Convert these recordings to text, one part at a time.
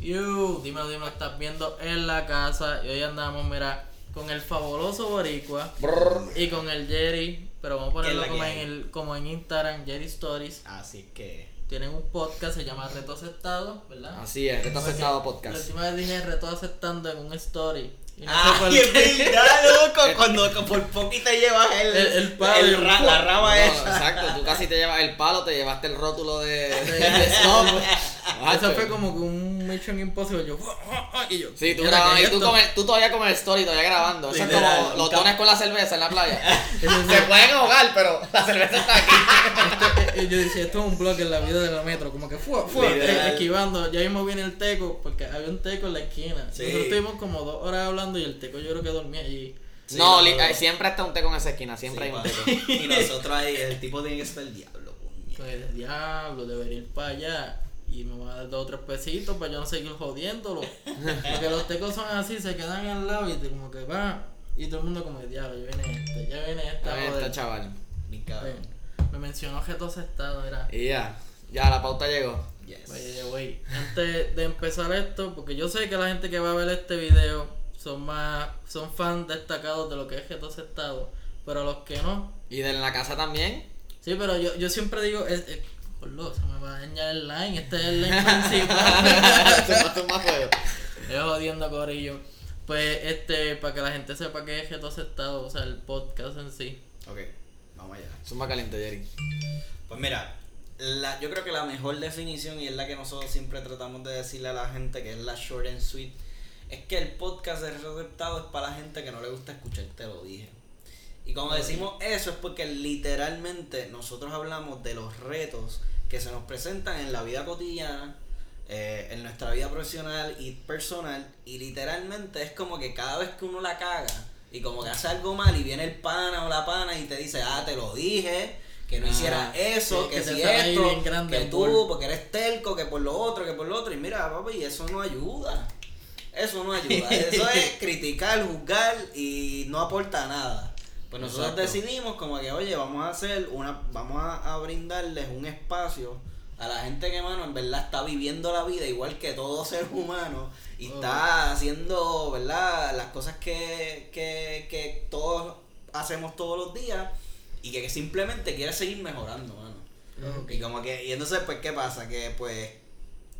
You, dímelo, dímelo, estás viendo en la casa. Y hoy andamos, mira, con el fabuloso Boricua Brrr. y con el Jerry. Pero vamos a ponerlo ¿Qué es la como en, el, como en Instagram, Jerry Stories. Así que. Tienen un podcast, se llama Reto Aceptado, ¿verdad? Así es, Reto Aceptado La Podcast. última vez dije Reto Aceptando en un story. Y no ¡Ay, por es verdad, loco! Cuando por poquito llevas el, El- el palo y ra- la rama No, esa. exacto, tú casi te llevas el palo, te llevaste el rótulo de, de stop. Eso fue como que un Mission Impossible. Yo, y yo. Sí, tú, mira, grabando, ¿qué y es tú, esto? con el- tú todavía con el story, todavía grabando. Eso es Literal, como un los cap- dones con la cerveza en la playa. Se pueden ahogar, pero la cerveza está aquí. Este, eh, yo decía, esto es un blog en la vida de la metro, como que fue, fue, Literal. esquivando. Ya mismo viene el teco, porque había un teco en la esquina. Sí. Nosotros estuvimos como dos horas hablando y el teco yo creo que dormía allí. Sí, no, li- siempre está un teco en esa esquina, siempre Sí, hay un teco. Y nosotros ahí, el tipo tiene que ser el diablo. Pues el diablo, debería ir para allá. Y me va a dar dos o tres pesitos para yo no seguir jodiéndolo. Porque los tecos son así, se quedan al lado y te como que va. Y todo el mundo como, diablo, ya viene este, ya viene este. a Ahí joder". está, chaval. Cabrón. Me mencionó objetos estados, era. Y ya, ya la pauta llegó. Yes. Oye, güey, antes de empezar esto, porque yo sé que la gente que va a ver este video son más, son fans destacados de lo que es Getos Estado, pero los que no, Y de la casa también. sí, pero yo, yo siempre digo, es, es, Jorlo, se me va a dañar el line, este es el line principal. Esto es más feo. Yo jodiendo corillo. Pues, este, para que la gente sepa que es Getos Estado, o sea, el podcast en sí. Ok, vamos allá. Zumba caliente, Jerry. Pues mira, la, yo creo que la mejor definición y es la que nosotros siempre tratamos de decirle a la gente, que es la short and sweet, es que el podcast de receptado es para la gente que no le gusta escuchar, te lo dije. Y cuando decimos eso es porque literalmente nosotros hablamos de los retos que se nos presentan en la vida cotidiana, eh, en nuestra vida profesional y personal, y literalmente es como que cada vez que uno la caga y como que hace algo mal y viene el pana o la pana y te dice, ah, te lo dije, que no Ah, hiciera eso, sí, que, si esto, grande que tú, bol. porque eres telco, que por lo otro, que por lo otro, y mira, papi, eso no ayuda. Eso no ayuda. Eso es criticar, juzgar y no aporta nada. Pues nosotros Exacto. decidimos como que, oye, vamos a hacer una, vamos a, a brindarles un espacio a la gente que, mano, en verdad está viviendo la vida igual que todo ser humano y Oh. está haciendo, ¿verdad? Las cosas que, que, que todos hacemos todos los días y que, que simplemente quiere seguir mejorando, mano. Y como que, y entonces, pues, ¿qué pasa? Que, pues,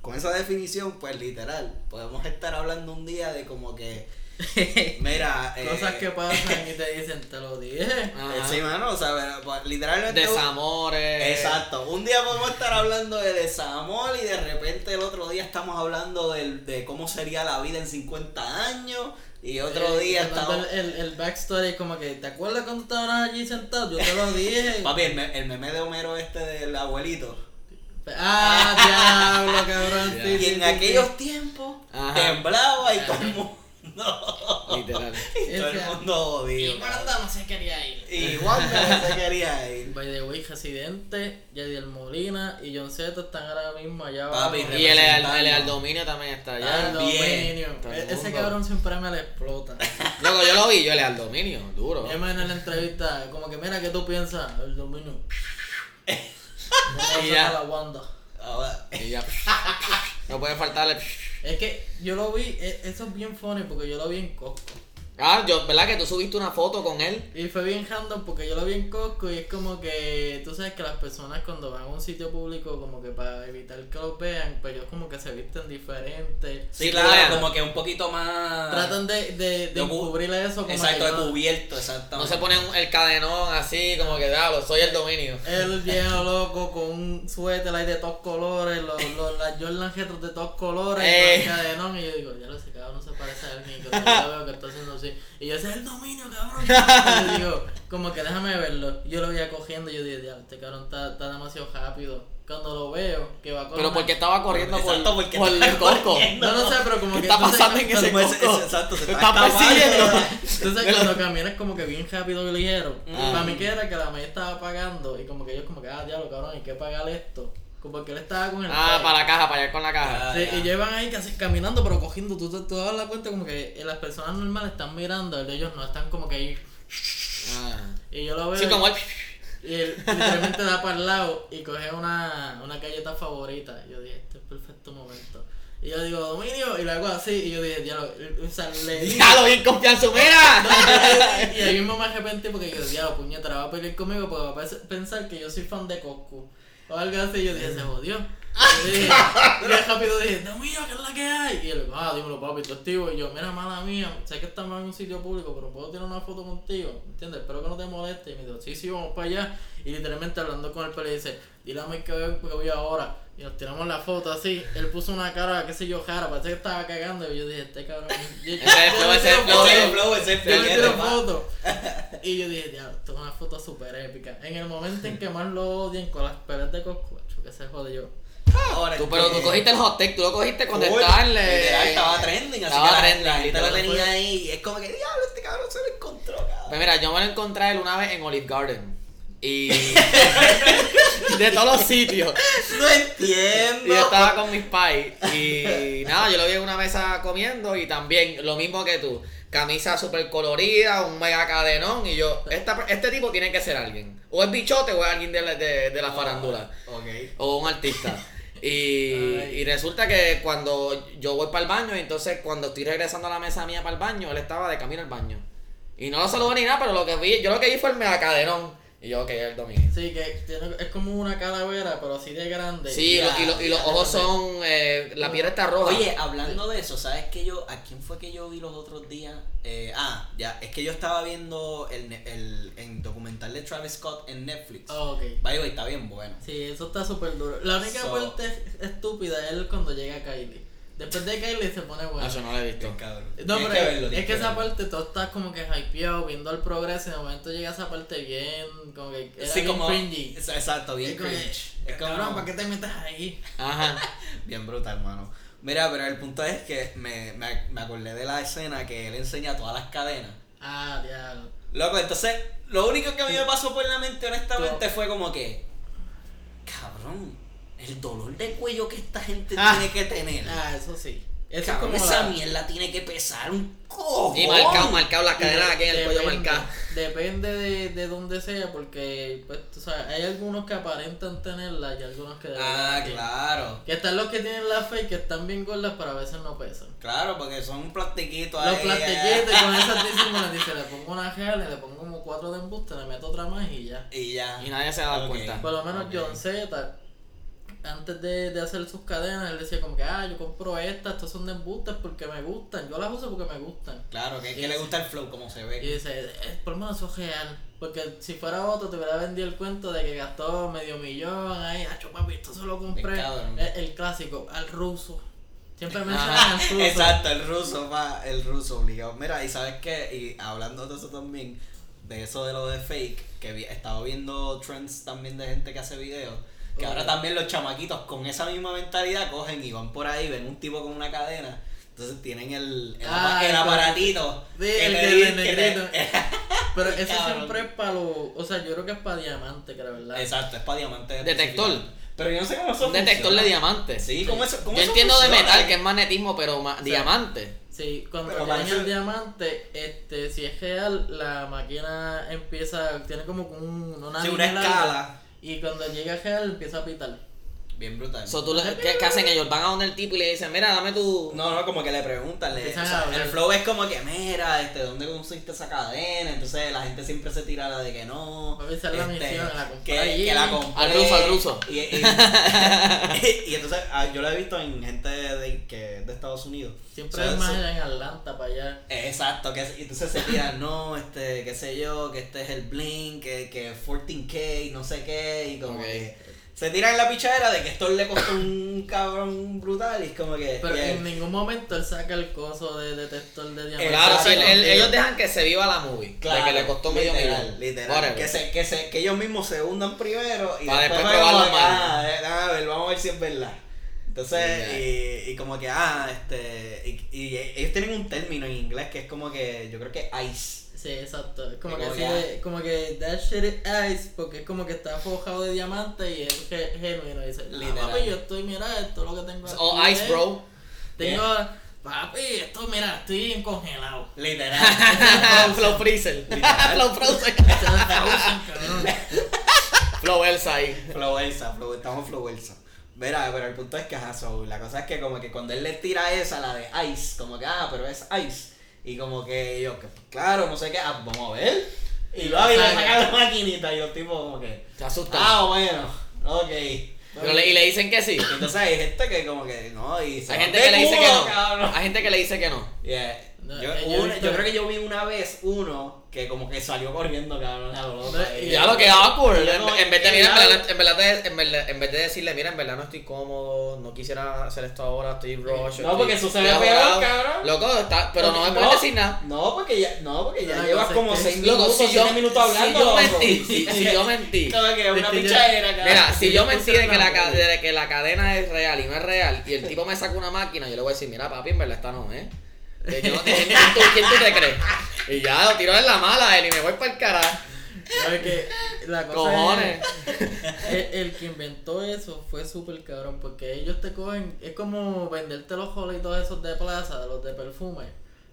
con esa definición, pues, literal, podemos estar hablando un día de como que, mira, eh, Cosas que pasan y te dicen, te lo dije. Ajá. eh, sí, mano, o sea, pues, literalmente... Desamores. Exacto, un día podemos estar hablando de desamor y de repente el otro día estamos hablando del- de cómo sería la vida en 50 años y otro Eh, día estamos... el, el, el backstory como que, ¿te acuerdas cuando estabas allí sentado? Yo te lo dije. Papi, el, me- el meme de Homero este del abuelito. Ah, diablo, cabrón. Sí, Y sí, en sí, aquellos tiempos Ajá. temblaba y el mundo... Literal. y todo el mundo jodido. Y Wanda no se quería ir. Y Wanda se quería ir. By the way, Residente, Yadiel Molina y John Z están ahora mismo allá abajo. Y el, el, el, el dominio también está allá. También. dominio. E- Ese cabrón siempre me le explota. Luego yo lo vi, yo le al dominio, duro. Yo me en la entrevista, como que mira, ¿qué tú piensas? El dominio. Y Y ya. la Wanda. Ahora, Y ya. No puede faltarle. Es que yo lo vi, e- eso es bien funny porque yo lo vi en Costco. Ah, yo, ¿verdad que tú subiste una foto con él? Y fue bien random porque yo lo vi en Costco y es como que tú sabes que las personas cuando van a un sitio público como que para evitar que lo vean, pues ellos como que se visten diferentes. sí, Sí, claro, claro. como que un poquito más... Tratan de, de, de eso como Exacto, de no- cubierto, No exactamente. se ponen el cadenón así, como que, diablo, soy el dominio. Él lleno loco con un suéter ahí de todos colores, los, los, las Jordan Retro de todos colores, Eh. el cadenón, y yo digo, ya lo sé, cabrón, no se parece a él ni que yo veo que está haciendo así. Y yo, ese es el dominio, cabrón. Y yo digo, como que déjame verlo. Yo lo veía cogiendo y yo dije, ya, este cabrón está, está demasiado rápido. Cuando lo veo, que va con Pero porque estaba corriendo por, Exacto, porque por estaba el corriendo. No, no sé, pero como ¿Qué que... está entonces, pasando en ese ese- exacto, se está está persiguiendo. Entonces cuando caminas como que bien rápido y ligero, Ah. para mí que era que la maíz estaba pagando y como que ellos como que, ah, diablo, cabrón, hay que pagar esto. Como que él estaba con el Ah, para la caja, para allá con la caja. Ah, Sí, ya. y llevan ahí casi caminando pero cogiendo, tú te, tú das la cuenta como que las personas normales están mirando, el de ellos no, están como que ahí. Ah. Y yo lo veo Sí, como él. y él literalmente da para el lado y coge una, una galleta favorita. Yo dije, este es el perfecto momento. Y yo digo, dominio, y luego así, y yo dije, diablo, o sea, le di. ¡Diablo, bien confianza, mira! y ahí mismo me arrepentí porque yo, diablo, puñeta, va a pelear conmigo porque va a pens- pensar que yo soy fan de Coscu. O algo así, yo dije, se jodió. Y dije, y de rápido dije, dominio, ¿qué es la que hay? Y él, ah, dímelo, papi, tú activo. Y yo, mira, mala mía, sé que estamos en un sitio público, pero puedo tirar una foto contigo, ¿entiendes? Espero que no te moleste. Y me dijo, sí, sí, vamos para allá. Y literalmente hablando con él, pero dice, dile a mí que voy, ahora. Y nos tiramos la foto así. Él puso una cara, qué sé yo, jara, parece que estaba cagando. Y yo dije, este cabrón. Yo, es el flow, ese es el yo Y yo dije, diablo, esto es una foto súper épica. En el momento en que más lo odian con las pelas de Coscuacho, que se jode yo. Ahora Tú, pero tú cogiste el hot take, tú lo cogiste cuando Cool. estaba en la- Literal, estaba trending, así estaba que la- trending, la gente lo literal. tenía ahí. Y es como que, diablo, este cabrón se lo encontró, cabrón. Pues mira, yo me lo encontré él una vez en Olive Garden. Y. de todos los sitios. No entiendo. Y yo estaba con mis pais. Y nada, yo lo vi en una mesa comiendo. Y también lo mismo que tú. Camisa súper colorida, un mega cadenón. Y yo, esta, este tipo tiene que ser alguien. O es bichote o es alguien de la, de, de la farándula. Ok. o un artista. Y, y resulta que cuando yo voy para el baño, entonces cuando estoy regresando a la mesa mía para el baño, él estaba de camino al baño. Y no lo saludé ni nada, pero lo que vi, yo lo que vi fue el megacadenón. Y yo, ok, el dominio. Sí, que tiene, es como una calavera, pero así de grande. Sí, lo- y, lo- y los ojos son, eh, la piel está roja. Oye, hablando de eso, ¿sabes que yo, a quién fue que yo vi los otros días? Eh, ah, ya, es que yo estaba viendo el, ne- el, el documental de Travis Scott en Netflix. Oh, ok. By the way, está bien bueno. Sí, eso está súper duro. La única So- parte estúpida es cuando llega Kylie. Después de Kylie se pone Ah, bueno. eso no lo he visto. No, pero que verlo, es que esa verlo. parte todo estás como que hypeado, viendo el progreso y de momento llega esa parte bien, como que era Sí, bien como. cringy. Exacto, bien cringe. Es como. Cabrón, ¿para qué te metes ahí? Ajá. Bien brutal, hermano. Mira, pero el punto es que me, me, me acordé de la escena que él enseña todas las cadenas. Ah, diablo. Loco, entonces, lo único que a mí me pasó por la mente, honestamente, fue como que. Cabrón, el dolor de cuello que esta gente Ah. tiene que tener. Ah, eso sí. Eso Cabrón, es como esa la- mierda tiene que pesar un cojo. Y marcado, marcado las Y cadenas de- aquí en el cuello depende- marcado. Depende de, de dónde sea, porque pues, tú sabes, hay algunos que aparentan tenerla y algunos que Ah, que- claro. Que están los que tienen la fe y que están bien gordas, pero a veces no pesan. Claro, porque son un plastiquito Los plastiquitos y ah. con esas disimulas dice, le pongo una gel, le pongo como cuatro de embuste, le meto otra más y ya. Y ya. Y nadie se da Ok. cuenta. Por lo menos Ok. John Z, antes de, de hacer sus cadenas, él decía como que, ah, yo compro estas, estas son de porque me gustan, yo las uso porque me gustan. Claro, que, que Y le gusta el flow como se Y ve. dice, "Eh, por lo menos eso es real. Porque si fuera otro, te hubiera vendido el cuento de que gastó medio millón ahí. Acho, papi, esto se lo compré. El, el clásico, al ruso. Siempre mencionan Ajá, al ruso. Exacto, el ruso, va, el ruso obligado. Mira, y sabes qué, y hablando de eso también, de eso de lo de fake, que vi, he estado viendo trends también de gente que hace videos, que ahora también los chamaquitos con esa misma mentalidad cogen y van por ahí, ven un tipo con una cadena, entonces tienen el, el, Ah, apa- el el aparatito. Sí, que el te que. Pero eso siempre es para los. O sea, yo creo que es para diamante, que la verdad. Exacto, es para diamante. Detector. Pero yo no sé cómo eso Un detector funciona. de diamantes. Sí, ¿cómo eso cómo Yo eso entiendo de metal, que es magnetismo, pero ma- diamante. Sí, cuando parece- el diamante, este, si es real, la máquina empieza, tiene como un, una, Sí, una escala. Y cuando llega real, empieza a pitar. Bien brutal. So, tú le- ¿qué, qué hacen ellos? Van a donde el tipo y le dicen, mira, dame tu... No, no, como que le preguntan, le, o sea, el flow es como que, mira, este, ¿dónde conseguiste esa cadena? Entonces la gente siempre se tira la de que no. Papi, esa es la este, misión, la que, allí. que la compré. Al ruso, al ruso. Y, y- y entonces ah, yo lo he visto en gente de, que de Estados Unidos. Siempre O sea, es más en Atlanta para allá. Exacto, que y entonces se tiran, no, este, qué sé yo, que este es el Blink, que, que 14K, no sé qué, y como que se tiran en la pichadera de que esto le costó un cabrón brutal y es como que... Pero yeah. en ningún momento él saca el coso de detector de diamante. Claro, Exacto. él- él- ellos dejan que se viva la movie. de que le costó medio millón. Literal. Que, se, que, se, que ellos mismos se hundan primero y Para después, que, mal. ah, eh, a ver, vamos a ver si es verdad. Entonces, y, y como que, ah, este, y, y ellos tienen un término en inglés que es como que, yo creo que ice. Sí, exacto. Como que, de- como que that shit is ice, porque es como que está forjado de diamante y es ge- genuino. Dice, no, Literal. papi, yo estoy, mira, esto es lo que tengo O aquí, Ice eh. Bro. Tengo, papi, esto, mira, estoy bien congelado. Literal. Flow Freezer. Literal. Flow Frozen. Flow Elsa ahí. flow Elsa, flow, estamos flow Elsa. Verá, pero el punto es que ajá, so, la cosa es que como que cuando él le tira esa, la de Ice, como que, ah, pero es Ice. Y como que yo, que pues, claro, no sé qué, ah, vamos a ver. Y va y le saca la maquinita y yo tipo como que, Se asustan. ah, bueno, ok. Pero le- y le dicen que sí. Entonces hay gente que como que no, y se Hay gente que le dice que no. cabrón. Hay gente que le dice que no. Yeah. No, yo, eh, yo una- creo que yo vi una vez uno que como que salió corriendo, cabrón, No, y- y Ya lo que awkward. En, en vez de, mira, en verdad, en, verdad, de- en, verdad, en vez de decirle, mira, en verdad no estoy cómodo, no quisiera hacer esto ahora, estoy rush. No, estoy- porque eso se ve peor, ahogado". cabrón. Loco, está, pero no me No, puedes decir nada. No, porque ya, no, porque ya No, llevas sé como que- 6 Loco, minutos, si 7 yo, minutos hablando. si yo mentí, si, si yo mentí. Como que Es una que yo- pichadera, cabrón. Mira, si yo mentí de que, la, de que la cadena es real y no es real, y el tipo me saca una máquina, yo le voy a decir, mira papi, en verdad esta no es. No ¿quién, quién tú, quién tú te crees? Y ya lo tiro en la mala él y me voy para el carajo. ¿Sabes qué? La cosa Cojones. es, el, el que inventó eso fue súper cabrón, porque ellos te cogen, es como venderte los jolitos esos de plaza, de los de perfume.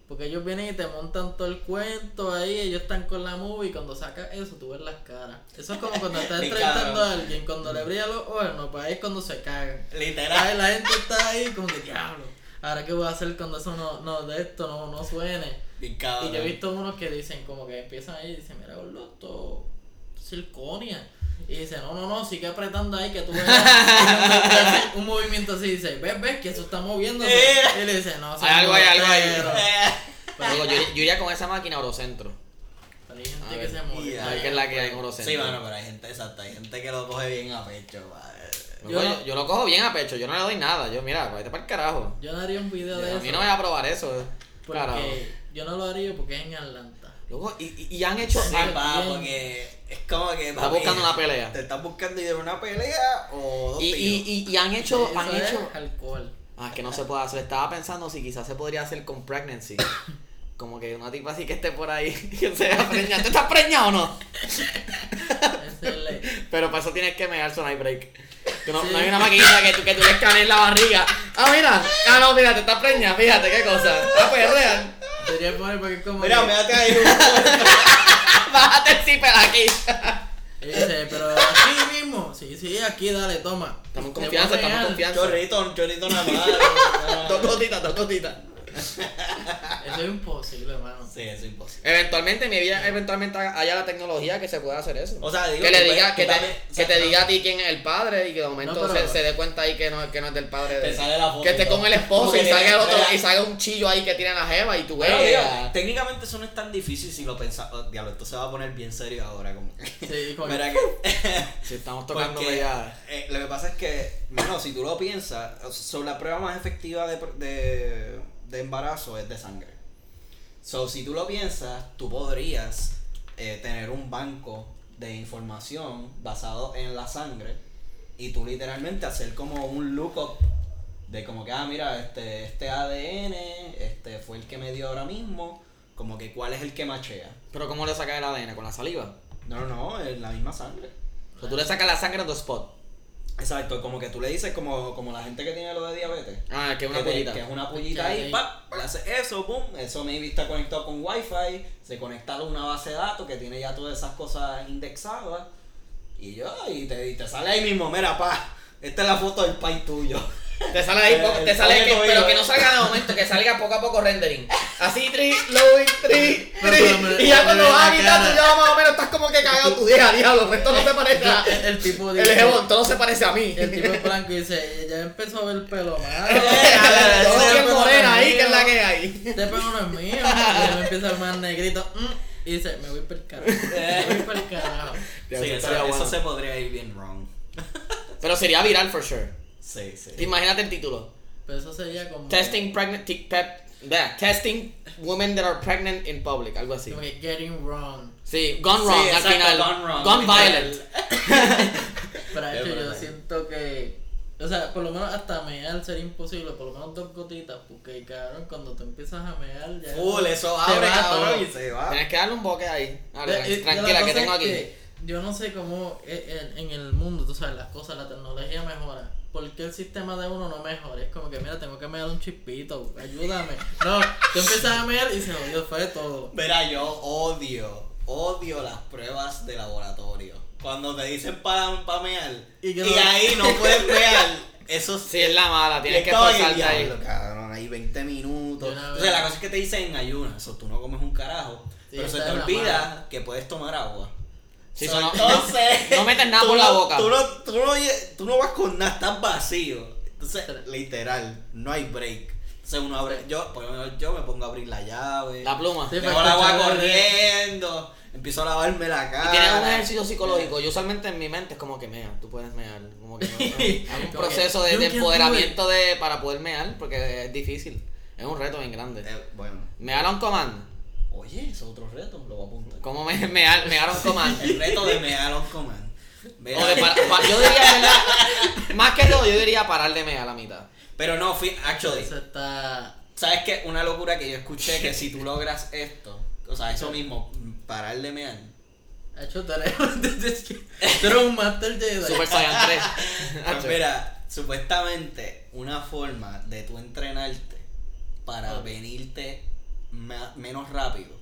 Porque ellos vienen y te montan todo el cuento ahí, ellos están con la movie y cuando sacas eso tú ves las caras. Eso es como cuando estás entrevistando a alguien, cuando le brilla los ojos, no, pues ahí es cuando se cagan. Literal. La gente está ahí como que diablo. Ahora qué voy a hacer cuando eso no, no de esto no, no suene. Y cabrón. yo he visto unos que dicen, como que empiezan ahí y dicen, mira, gordo, esto es circonia. Y dice, no, no, no, sigue apretando ahí que tú veas. Y un movimiento así, dice, ves, ves que eso está moviéndose. Eh. Y le dice, no, Hay algo ahí, algo ahí. pero- Pero digo, yo, yo iría con esa máquina a Orocentro. Pero hay gente A que ver, se muere. y ver qué es la que hay en Orocentro. Sí, bueno, pero hay gente exacta, hay gente que lo coge bien a pecho. madre. Loco, Yo Yo, no- yo lo cojo bien a pecho, yo no le doy nada. Yo, mira, vete para el carajo. Yo no haría un video de A eso. mí no me voy a probar eso. eh. Carajo. Porque yo no lo haría porque es en Atlanta. Loco, y, y, y han hecho. Sí, bien. porque es como que. Está papi, buscando una pelea. Te estás buscando ir a una pelea o dos y, y, y, y han hecho. Eso Han es hecho alcohol. Ah, que no se puede hacer. Estaba pensando si quizás se podría hacer con pregnancy. Como que una tipa así que esté por ahí que se vea preñada. ¿Tú estás preñado o no? Pero para eso tienes que mear su night break. Que no, Sí. no hay una maquinita que tú, que tú le escanees la barriga. Ah, mira. Ah, no, mira, te estás preñada. Fíjate qué cosa. Ah, pues es real. Debería poner porque es como. Mira, que- méate ahí. Bájate el zipper aquí. Y dice, pero aquí mismo. Sí, sí, aquí, dale, toma. Estamos en confianza, estamos en confianza. chorrito, chorrito nada más. Dos gotitas, dos gotitas. Eso es imposible, hermano. Sí, eso es imposible. Eventualmente, en mi vida, eventualmente haya la tecnología que se pueda hacer eso. O sea, digo, que le diga, ves- que te, que no- diga a ti quién es el padre y que de momento No, pero- se, se dé cuenta ahí que no, que no es del padre de Te sale la foto Que esté con el esposo y salga el otro y salga un chillo ahí que tiene la jeva y tú veas. técnicamente eso no es tan difícil si lo pensas. oh, diablo, esto se va a poner bien serio ahora. Como... Sí, como Mira que. Si estamos tocando ya. eh, lo que pasa es que, bueno, si tú lo piensas, o sea, so, la prueba más efectiva de, de, de embarazo es de sangre. So, si tú lo piensas, tú podrías eh, tener un banco de información basado en la sangre y tú literalmente hacer como un lookup de como que, ah, mira, este, este ADN este fue el que me dio ahora mismo, como que cuál es el que machea. Pero ¿cómo le sacas el ADN? ¿Con la saliva? No, no, no, es la misma sangre. O sea, tú le sacas la sangre en dos spot. Exacto, como que tú le dices como, como la gente que tiene lo de diabetes. Ah, que es una que, te- que es una pollita Sí. ahí, ¡pap! le haces eso, boom, eso maybe está conectado con wifi, se conecta a una base de datos que tiene ya todas esas cosas indexadas y yo, y te, y te sale ahí mismo, mira pa, esta es la foto del pai tuyo. Te sale ahí, poco- El te sale que, código, pero que eh. no salga de momento, que salga poco a poco rendering. Así, tri, loading, tri, tri. Y ya cuando vas a cara. ya más o menos estás como que cagado tu día, diablo. Esto no se parece a. El, el tipo El dice, jebón, todo se parece a mí. el tipo es blanco y dice, ya empezó a ver pelo malo. Todo Este bien pelo no morena es ahí, que es la mío. que hay. Este pelo no es mío. Y me empieza a armar negrito. mm, y dice, me voy por el carajo. Me voy por el carajo. Ya, sí, eso se podría ir bien wrong. Pero sería viral for sure. Sí, sí. Imagínate el título. Pero eso sería como. Testing pregnant, pep, yeah, testing women that are pregnant in public, algo así. Como que getting wrong. Sí, gone Sí, wrong al exacto, final. gone wrong, Gone violent. Pero hecho, yo siento que. O sea, por lo menos hasta mear sería imposible, por lo menos dos gotitas, porque cabrón, cuando tú empiezas a mear ya. Full, eso abre, va cabrón, y se va. Tienes que darle un boque ahí. Tranquila, la que tengo aquí. que yo no sé cómo eh, en, en el mundo, tú sabes, las cosas, la tecnología mejora. ¿Por qué el sistema de uno no mejora? Es como que, mira, tengo que mear un chispito, ayúdame. No, tú empiezas a mear y se jodió, fue todo. Mira, yo odio, odio las pruebas de laboratorio. Cuando te dicen para pa mear Y y, que no- ahí no puedes mear. Eso Sí, es la mala, tienes que forzarte ahí. cabrón, ahí 20 minutos. O sea, la cosa es que te dicen en ayunas, eso tú no comes un carajo, Sí, pero se te olvida mala. que puedes tomar agua. Sí, So, no- entonces, no metes nada tú por la boca. Tú no, tú, no, tú no vas con nada, estás vacío. Entonces, literal, no hay break. Entonces uno abre, yo, yo me pongo a abrir la llave, La pluma. Sí, y para el agua corriendo, empiezo a lavarme la cara. tienes un ejercicio psicológico. Yo usualmente en mi mente es como que mea, tú puedes mear. Como que no, hay un proceso de, empoderamiento de, para poder mear, porque es difícil. Es un reto bien grande. Eh, bueno, Mear on command. Oye, es otro reto, lo voy a apuntar. ¿Cómo me, on command? El reto de mear on command. O de para- pa- yo diría, ¿verdad? más que todo, yo diría parar de mear a la mitad. Pero no, fui, actually, Eso está. ¿sabes qué? Una locura que yo escuché que si tú logras esto, o sea, eso mismo, parar de mear. Hecho, tú eres, un Master Jedi. Super Saiyan 3. Pues Hacho. mira, supuestamente una forma de tú entrenarte para venirte ma- menos rápido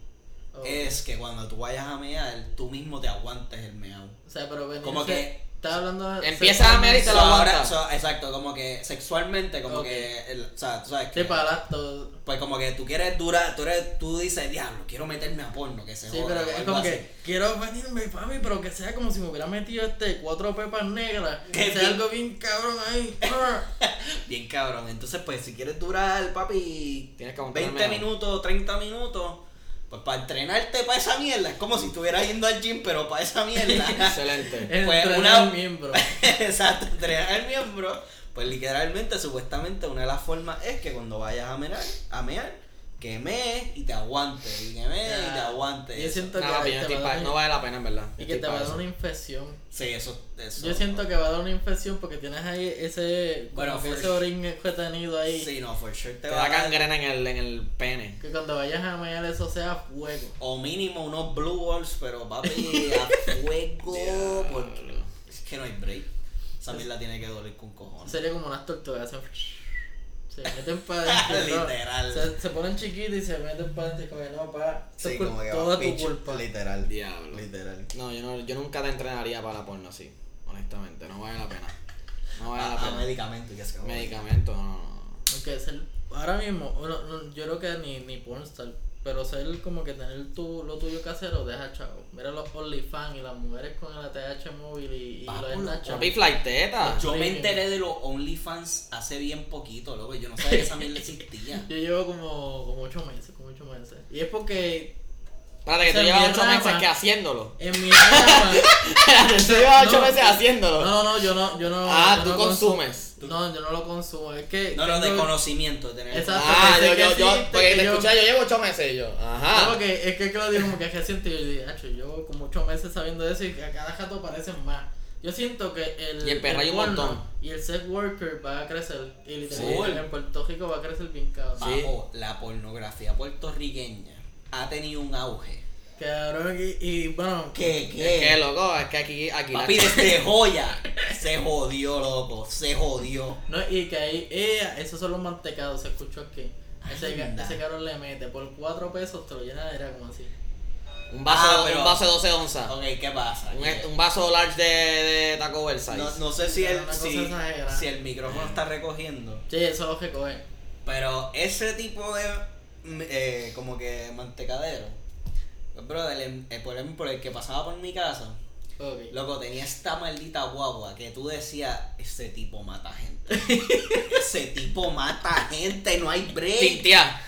es que cuando tú vayas a mear, tú mismo te aguantes el meao. O sea, pero Como que- Estás hablando de. Empiezas a mear y te lo so, exacto, como que sexualmente, como que, el- o sea, tú sabes Sí, que, para acto. pues como que tú quieres durar, tú, eres, tú dices, diablo, quiero meterme a porno, que se Sí, joda", pero es como así. que quiero venirme, papi, pero que sea como si me hubiera metido este cuatro pepas negras. Que sea bien. algo bien cabrón ahí. Bien cabrón. Entonces, pues, si quieres durar, papi, Tienes que aguantar el 20 meao. minutos, 30 minutos, pues para entrenarte para esa mierda, es como si estuvieras yendo al gym, pero para esa mierda. Excelente. Pues, Entrenar una- el miembro. Exacto, entrenar el miembro. Pues literalmente, supuestamente, una de las formas es que cuando vayas a mear, a mear que mees y te aguantes, y que mees y te Ya. aguantes. Yo siento que va no una- vale la pena, en verdad. y que te va a dar una infección. Sí, eso, eso. Yo siento que va a dar una infección porque tienes ahí ese. Bueno, ese sure. orín retenido ahí. Sí, no, for sure te, Te va da a dar- gangrena en el, en el pene. Que cuando vayas a mear eso sea fuego. O mínimo unos blue balls, pero papi, a fuego. porque es que no hay break. Esa mierda tiene que doler con cojones. Sería como unas tortugas. Se meten para adentro. ¿no? Literal. Se, se ponen chiquitos y se meten para adentro. Como que no, pa. Sí, es como que toda va, tu culpa. Literal. Diablo. Literal. No, yo, no, yo nunca te entrenaría para la porno así. Honestamente, no vale la pena. No vale la A, a pena. medicamento y que se Medicamento, no, no, no. Aunque ser, ahora mismo, bueno, no, yo creo que ni, ni pornstar, pero ser como que tener tu, lo tuyo casero, deja chavo. Mira los OnlyFans y las mujeres con el ATH móvil y, y Papo, los. Snapchat. Papi, flighteta. Yo me enteré de los OnlyFans hace bien poquito, loco. Yo no sabía que esa mierda existía. Yo llevo como, como 8 meses, como 8 meses. Y es porque Espérate, que tú llevas me ocho rama. meses que haciéndolo. en mi rama... Espérate, tú llevas ocho No. meses haciéndolo. No, no, yo no, yo no. ah, yo tú no consumes. consumo- No, yo no lo consumo. Es que. No, no, de conocimiento, tener. Exacto. Ah, yo, yo, yo, porque que te yo- escuché, yo llevo ocho meses y yo. No, Ajá. porque es que Claudio como que es reciente y yo dije, "Acho, yo como 8 meses sabiendo eso y que a cada rato parecen más. Yo siento que el, Y hay el un montón. y el sex worker va a crecer. Y literalmente Full. en Puerto Rico va a crecer bien cabrón. Sí. Bajo, la pornografía puertorriqueña ha tenido un auge. Cabrón, y, y bueno, ¿Qué, Es que qué? loco, es que aquí, aquí la- Papi, desde joya. Se jodió, loco. Se jodió. no, y que ahí, eh, esos son los mantecados, se escuchó aquí. Ese, ese cabrón le mete por 4 pesos, te lo llena de era como así. un vaso, Ah, pero- un vaso de 12 onzas. Ok, ¿qué pasa? Un, vaso large de, de Taco Bell size. no, no sé si el, si, si el micrófono está recogiendo. Sí, eso es lo que coge. Pero ese tipo de. Eh, como que mantecadero. Brother, el, el, por ejemplo, el que pasaba por mi casa. Loco, tenía esta maldita guagua que tú decías, ese tipo mata gente. ese tipo mata gente, no hay break. Tintia.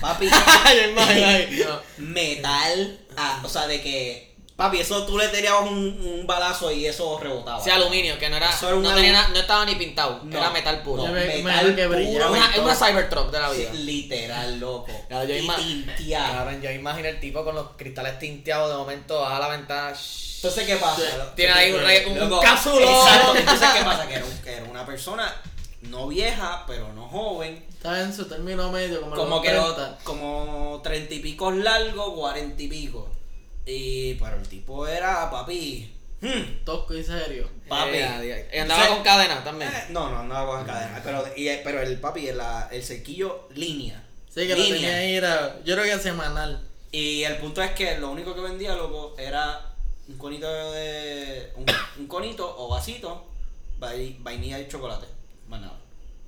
Papi. No, metal. ah, o sea, de que. Papi, eso tú le tirabas un, un balazo y eso rebotaba. Sí, aluminio, que no era, Eso era no, tenía na- no estaba ni pintado, No, era metal puro. no, metal que brillaba. Una, es una Cybertruck de la Sí, vida. literal, loco. Claro, yo yo imagino el tipo con los cristales tinteados de momento baja la ventana. Entonces, ¿qué pasa? Tiene ahí un, re- un, Loco, cápsulo. Exacto. Entonces, ¿qué pasa? Que era, un- que era una persona no vieja, pero no joven. estaba en su término medio, como, Como los que lo- 30. como treinta y pico largo, cuarenta y pico. Y pero el tipo era papi. hmm, tosco y serio. papi. Eh, andaba con cadena también. Eh, no, no andaba con cadena. Pero, y- pero el papi, el, el cerquillo línea. Sí, que lo Línea. tenía ahí, era, yo creo que semanal. Y el punto es que lo único que vendía, loco, era un conito de. Un, un conito o vasito, vai- vainilla y chocolate.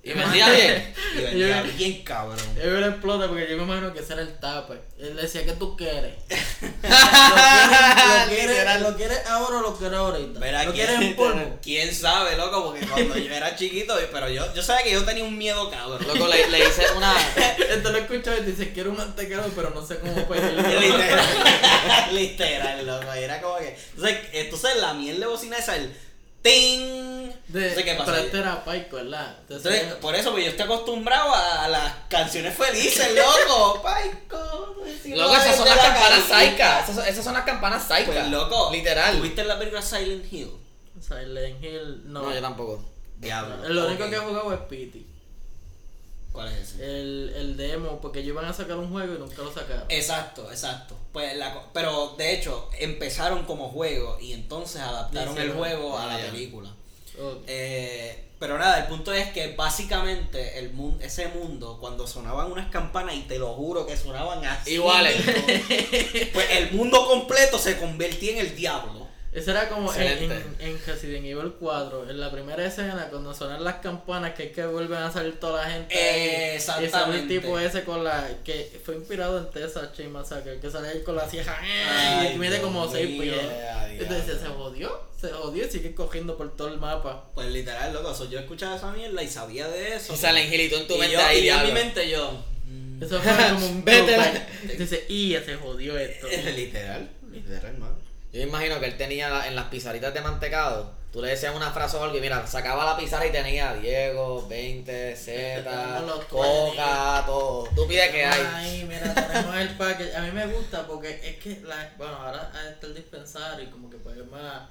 Y vendía bien. Y vendía Yo- bien cabrón. Él me explota porque yo me imagino que ese era el tape. Él decía, ¿qué tú quieres? ¿Lo quieres, lo quieres, lo quieres ahora o lo quieres ahorita? Verá, ¿Lo ¿quién- quieres en polvo? ¿Quién sabe, loco? Porque cuando yo era chiquito, pero yo, yo sabía que yo tenía un miedo cabrón. Loco, le, le hice una. Esto lo escucho y dice, quiero un mantecado, pero no sé cómo pedirlo. literal, literal, loco. Era como que. Entonces, entonces la miel de bocina esa, el ting. De, Entonces, ¿qué pasa? Pero este era Paico, ¿verdad? Entonces, Entonces, por eso, pues yo estoy acostumbrado a, a las canciones felices, loco. Paico. Loco, esas son las campanas saicas. Esas, esas son las campanas saicas. Pues loco. Literal. ¿Tuviste la película Silent Hill? Silent Hill, no. No, yo tampoco. Diablo. Lo único que he jugado es Pity. ¿Cuál es ese? El, el demo, porque ellos iban a sacar un juego y nunca lo sacaron. Exacto, exacto. Pues la, pero de hecho empezaron como juego y entonces adaptaron el juego a la película. Eh, pero nada, el punto es que básicamente el mun- ese mundo, cuando sonaban unas campanas, y te lo juro que sonaban así. Iguales. mismo, pues el mundo completo se convertía en el diablo. Ese era como en, en, en Resident Evil 4, en la primera escena, cuando sonan las campanas, que es que vuelven a salir toda la gente. ahí, Y sale el Exactamente. tipo ese con la. que fue inspirado en Tessa Chain Massacre, que sale ahí con la cieja. Ay, y mide como Dios 6 mío. pies. Entonces se jodió, se jodió y sigue cogiendo por todo el mapa. Pues literal, loco, yo escuchaba esa mierda y sabía de eso. Y sale en Gilito en tu y mente yo, ahí, y en mi mente yo. Eso fue como un Vete. Dice, y ya se jodió esto. literal, literal, mano. Yo imagino que él tenía la- en las pizarritas de mantecado. Tú le decías una frase o algo y mira, sacaba la pizarra y tenía Diego, 20, Z, Coca, todo. Tú pides que hay. Ay, mira, tenemos el package. A mí me gusta porque es que, la, bueno, ahora está el dispensario y como que pues más,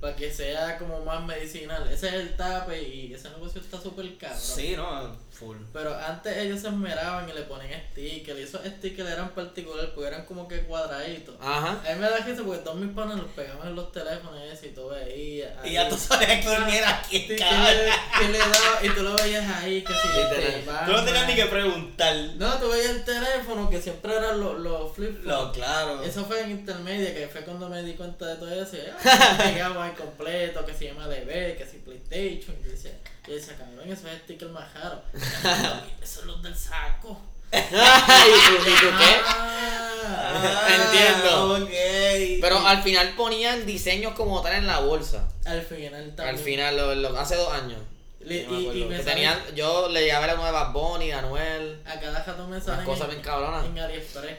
para que sea como más medicinal. Ese es el tape y ese negocio está súper caro. Sí, no, full. Pero antes ellos se esmeraban y le ponían stickers y esos stickers eran particulares porque eran como que cuadraditos. Ajá. A mí me da risa porque todos mis panas los pegaban en los teléfonos y y tú veías. Y ahí. ya tú sabías quién era quién, ¿Qué, qué cabrón. le, daba? Y tú lo veías ahí, que si este, Tú no tenías Batman. ni que preguntar. No, tú veías el teléfono que siempre eran los, los flip No, claro. Eso fue en intermedia, que fue cuando me di cuenta de todo eso. Y ah, pegaba ahí completo, que se llama DB, que si PlayStation. Y yo decía, yo decía, cabrón, esos stickers más raros. Esos son los del saco. ¿Y tú, y tú qué? Ah, Entiendo. Pero al final ponían diseños como tal en la bolsa. Al final también. Al final, lo- lo- hace dos años. Le- me y, y me tenían, yo le llevaba la nueva Bonnie, Anuel. A cada rato me salen cosas en, bien cabronas. en AliExpress.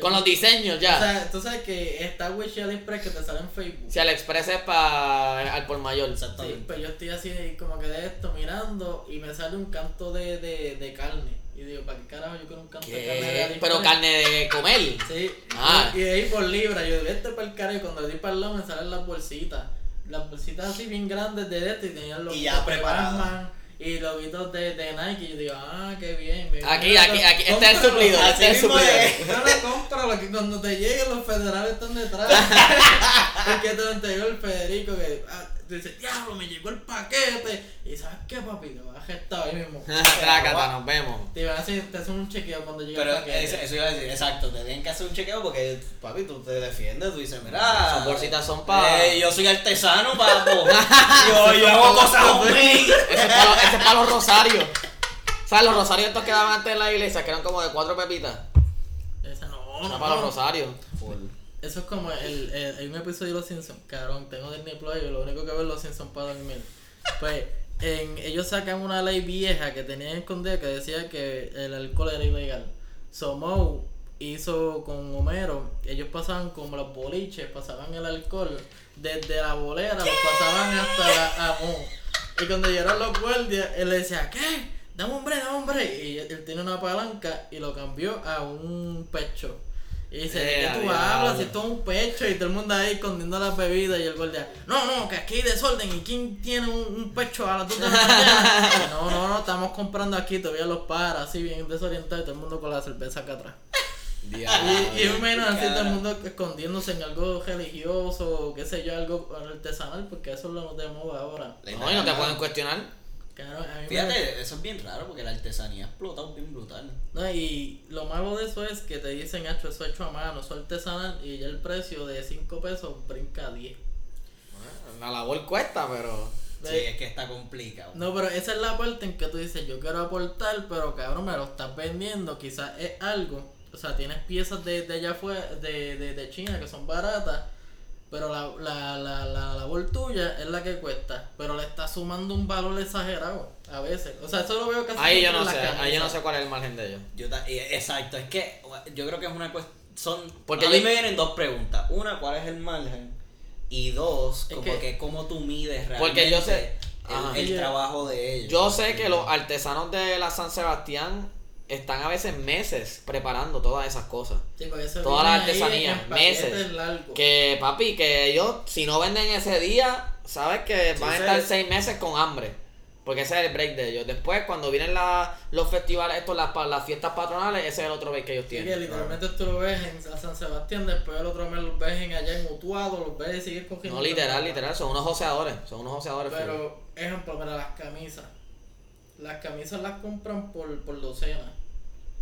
Con los diseños ya. O sea, tú sabes que está Wish y AliExpress que te sale en Facebook. Si AliExpress es para al por mayor. Sí, Exactamente. pues yo estoy así como que de esto mirando y me sale un canto de, de, de carne. Y digo, ¿para qué carajo yo quiero un canto de carne de. Pero carne de comer. Sí, Ah. y de ahí por libra, yo digo, este para el carajo y cuando le di para el lado me salen las bolsitas. Las bolsitas así bien grandes de este y tenían los Y ya preparadas. Y loguitos de, de Nike. Y yo digo, ah, qué bien. me- Aquí, aquí, aquí. Este es el suplidor. Este es el es. No lo que cuando te lleguen los federales están detrás. es que te lo entregó el Federico que ah, tú dices, diablo, me llegó el paquete. Y sabes qué, papi, te vas a gestar ahí mismo. Trácata, nos vemos. Te van a hacer, te hacen un chequeo cuando llega Pero el paquete. eso, eso iba a decir, exacto, te tienen que hacer un chequeo porque, papi, tú te defiendes, tú dices, mira. Esas bolsitas son pa- eh, yo soy artesano, papo. yo, yo hago cosas homemade. Ese es para los, rosarios. ¿Sabes los rosarios estos que daban antes en la iglesia? Que eran como de cuatro pepitas. Esa no, no, para los rosarios. Eso es como el, el- hay un episodio de Los Simpsons, cabrón, tengo Disney Plus y lo único que veo es Los Simpsons para dormir. Pues en, ellos sacan una ley vieja que tenían escondida que decía que el alcohol era ilegal. So Moe hizo con Homero, ellos pasaban como los boliches, pasaban el alcohol desde la bolera, lo pasaban hasta la a. Y cuando llegaron los guardias, él le decía, ¿qué? Dame un break, dame un break. Y él tiene una palanca y lo cambió a un pecho. Y dice, ¿de Eh, qué a tú diablo. hablas? Si es un pecho y todo el mundo ahí escondiendo las bebidas y el guardia, no, no, que aquí hay desorden y quién tiene un, un pecho a las 2 de la mañana. No, no, no, estamos comprando aquí, todavía los para, así bien desorientado y todo el mundo con la cerveza acá atrás. Y, y menos así todo el mundo escondiéndose en algo religioso o qué sé yo, algo artesanal, porque eso es lo de moda ahora. No, y no te pueden cuestionar. Claro, a mí me- Fíjate, eso es bien raro porque la artesanía ha explotado bien brutal. No, y lo malo de eso es que te dicen, hecho eso hecho a mano, eso artesanal, y ya el precio de 5 pesos brinca a 10. La labor cuesta, pero. Sí, es que está complicado. No, pero esa es la parte en que tú dices, yo quiero aportar, pero cabrón, me lo estás vendiendo, quizás es algo. O sea, tienes piezas de, de allá afuera, de, de, de China, que son baratas, pero la, la, la, la labor tuya es la que cuesta, pero le estás sumando un valor exagerado a veces. O sea, eso lo veo casi Ahí yo no sé, ahí yo no sé cuál es el margen de ellos. Yo y- exacto, es que yo creo que es una cuestión. Son, Porque a mí me vienen dos preguntas. Una, ¿cuál es el margen? Y dos, Es como que- que, cómo tú mides realmente Porque yo sé- el, Ajá. el Ella- trabajo de ellos. Yo sé que los artesanos de la San Sebastián están a veces meses preparando todas esas cosas. Sí, porque eso Toda la viene ahí artesanía, en paquetes meses. Que papi, que ellos, si no venden ese día, sabes que Sí, van a estar seis meses con hambre. Porque ese es el break de ellos. Después, cuando vienen la- los festivales, estos, las, las fiestas patronales, ese es el otro break que ellos Sí, que tienen. literalmente tú lo ves en San Sebastián, después el otro mes los ves en allá en Utuado, los ves y sigues cogiendo. No, literal, literal, son unos joseadores. Son unos joseadores. Pero, ejemplo, para las camisas. Las camisas las compran por, por docena.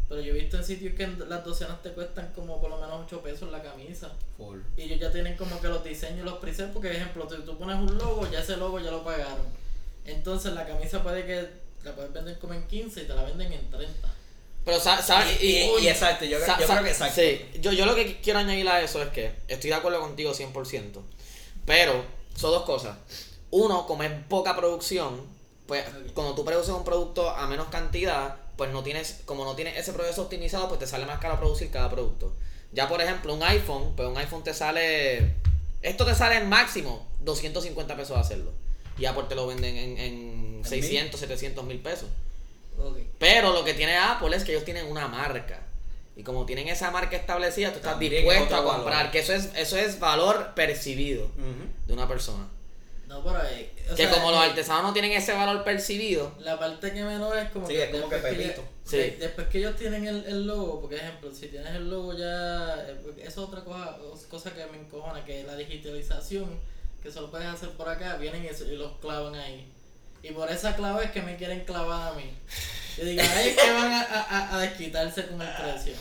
Pero yo he visto en sitios que las docenas te cuestan como por lo menos 8 pesos la camisa. Full. Y ellos ya tienen como que los diseños, los presets, porque ejemplo, tú, tú pones un logo, ya ese logo ya lo pagaron. Entonces la camisa puede que la puedes vender como en 15 y te la venden en 30. Pero, sa- ¿sabes? Y, y- y exacto, yo, Sa- yo sa- creo que exacto. Sí, yo, yo lo que quiero añadir a eso es que estoy de acuerdo contigo 100%. Pero son dos cosas. Uno, como es poca producción, pues cuando tú produces un producto a menos cantidad, pues no tienes, como no tienes ese proceso optimizado, pues te sale más caro producir cada producto. Ya por ejemplo, un iPhone, pues un iPhone te sale, esto te sale en máximo 250 pesos hacerlo. Y pues te lo venden en, en mil? 600, 700 mil pesos. Pero lo que tiene Apple es que ellos tienen una marca. Y como tienen esa marca establecida, tú estás También dispuesto a comprar. valor. Que eso es, eso es valor percibido de una persona. No, pero eh, o que sea, como los eh, artesanos no tienen ese valor percibido, La parte que menos es como Sí, que es como que después que, Pepito. ya- Sí. de- después que ellos tienen el, el logo, porque ejemplo, si tienes el logo ya, eh, porque eso es otra cosa, os- cosa que me encojona, que la digitalización, que solo puedes hacer por acá, vienen y, y los clavan ahí. Y por esa clave es que me quieren clavar a mí. Yo digo, ahí es que van a, a- a desquitarse con el precio.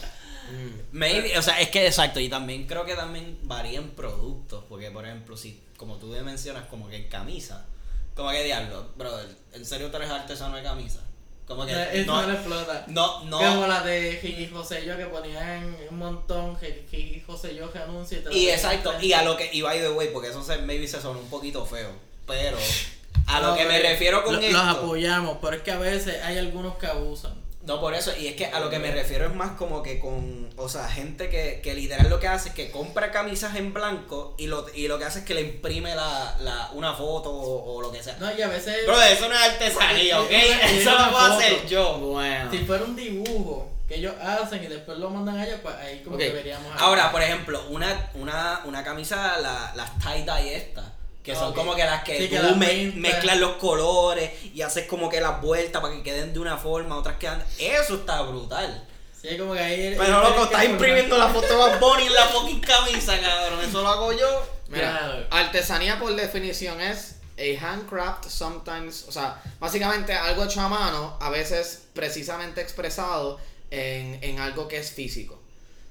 mm, Maybe, o sea, es que exacto, y también creo que también varían productos, porque por ejemplo, si como tú mencionas, como que en camisa, como que diablo, brother, ¿en serio tú eres artesano de camisa? Como que no, no le explota. no, no, Como la de Jiji José Yo que ponían un montón, Jiji José Yo que anuncia y te y exacto, y a lo que, y by the way, porque eso se, maybe se suena un poquito feo, pero a lo No, que me refiero con lo- esto, Los apoyamos, pero es que a veces hay algunos que abusan. No, por eso, y es que a lo que me refiero es más como que con, o sea, gente que, que literal lo que hace es que compra camisas en blanco y lo, y lo que hace es que le imprime la, la, una foto o, o lo que sea. No, y a veces, Bro, eso no es artesanía, ¿ok? Es una- es Eso lo puedo foto. hacer yo. bueno. si fuera un dibujo que ellos hacen y después lo mandan allá, pues ahí como Ok. que veríamos. algo. Ahora, por ejemplo, una, una, una camisa, la, las tie-dye estas, que son Ok. como que las que Sí, tú que las me- pintas. mezclas los colores y haces como que las vueltas para que queden de una forma, otras quedan... Eso está brutal. Sí, como que ahí. Pero loco, estás imprimiendo la foto de Bunny en la fucking camisa, cabrón. Eso lo hago yo. Mira, artesanía por definición es a handcraft sometimes, o sea, básicamente algo hecho a mano, a veces precisamente expresado en, en algo que es físico.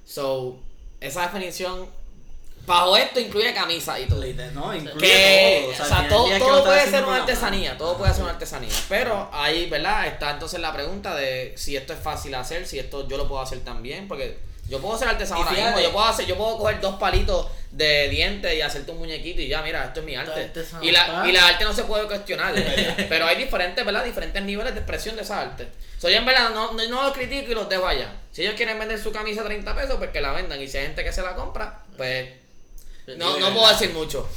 So, esa definición, bajo esto incluye camisa y todo. No, Que, o sea, todo, todo puede ser una artesanía, todo puede ser una artesanía. Pero ahí, ¿verdad? Está entonces la pregunta de si esto es fácil hacer, si esto yo lo puedo hacer también, porque yo puedo ser artesano ahora mismo, yo puedo hacer, yo puedo coger dos palitos de dientes y hacerte un muñequito y ya, mira, esto es mi arte. Y la, y la arte no se puede cuestionar, pero hay diferentes, ¿verdad? Diferentes niveles de expresión de esa arte. So, yo en verdad no, no, no los critico y los dejo allá. Si ellos quieren vender su camisa a 30 pesos, pues que la vendan. Y si hay gente que se la compra, pues no, no puedo decir mucho.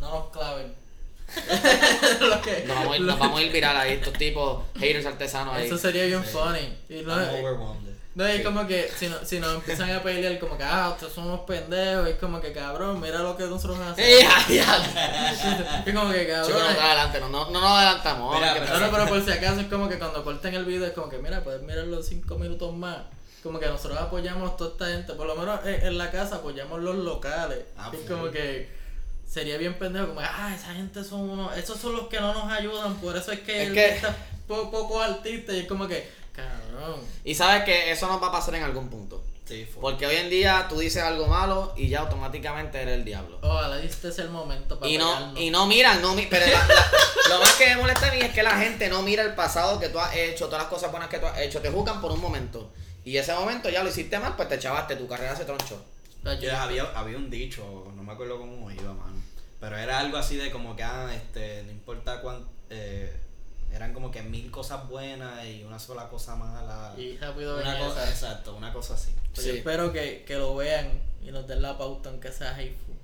No nos claven. Que- Nos vamos, a ir, nos vamos a ir viral ahí, estos tipos haters artesanos ahí. Eso sería bien funny. Y no, no es Sí. como que si, no, si nos empiezan a pelear, como que, ah, ustedes son unos pendejos. Es como que, cabrón, mira lo que nosotros hacemos. ¡Eh! Es como que, cabrón. no, adelante, no, no, no nos adelantamos. Mira, No, no, pero por si acaso es como que cuando corten el video es como que, mira, puedes mirarlo cinco minutos más. Como que nosotros apoyamos a toda esta gente, por lo menos en, en la casa apoyamos los locales. Ah, es full. como que sería bien pendejo, como, ah, esa gente son unos, esos son los que no nos ayudan, por eso es que, Es el que- está po- pocos artistas y es como que, cabrón. Y sabes que eso nos va a pasar en algún punto. Sí. Porque hoy en día tú dices algo malo y ya automáticamente eres el diablo. Ojalá este es el momento para Y no, pegarnos. y no miran, no mi- pero la- la- lo más que me molesta a mí es que la gente no mira el pasado que tú has hecho, todas las cosas buenas que tú has hecho, te juzgan por un momento. Y ese momento ya lo hiciste mal, pues te chavaste, tu carrera se tronchó. Yo- había, había un dicho, no me acuerdo cómo iba, mano. Pero era algo así de como que, ah, este, no importa cuánto. eran como que mil cosas buenas y una sola cosa mala. Y rápido una cosa, esa. exacto, una cosa así. Pues yo Sí. espero que, que lo vean y nos den la pauta aunque sea hateful.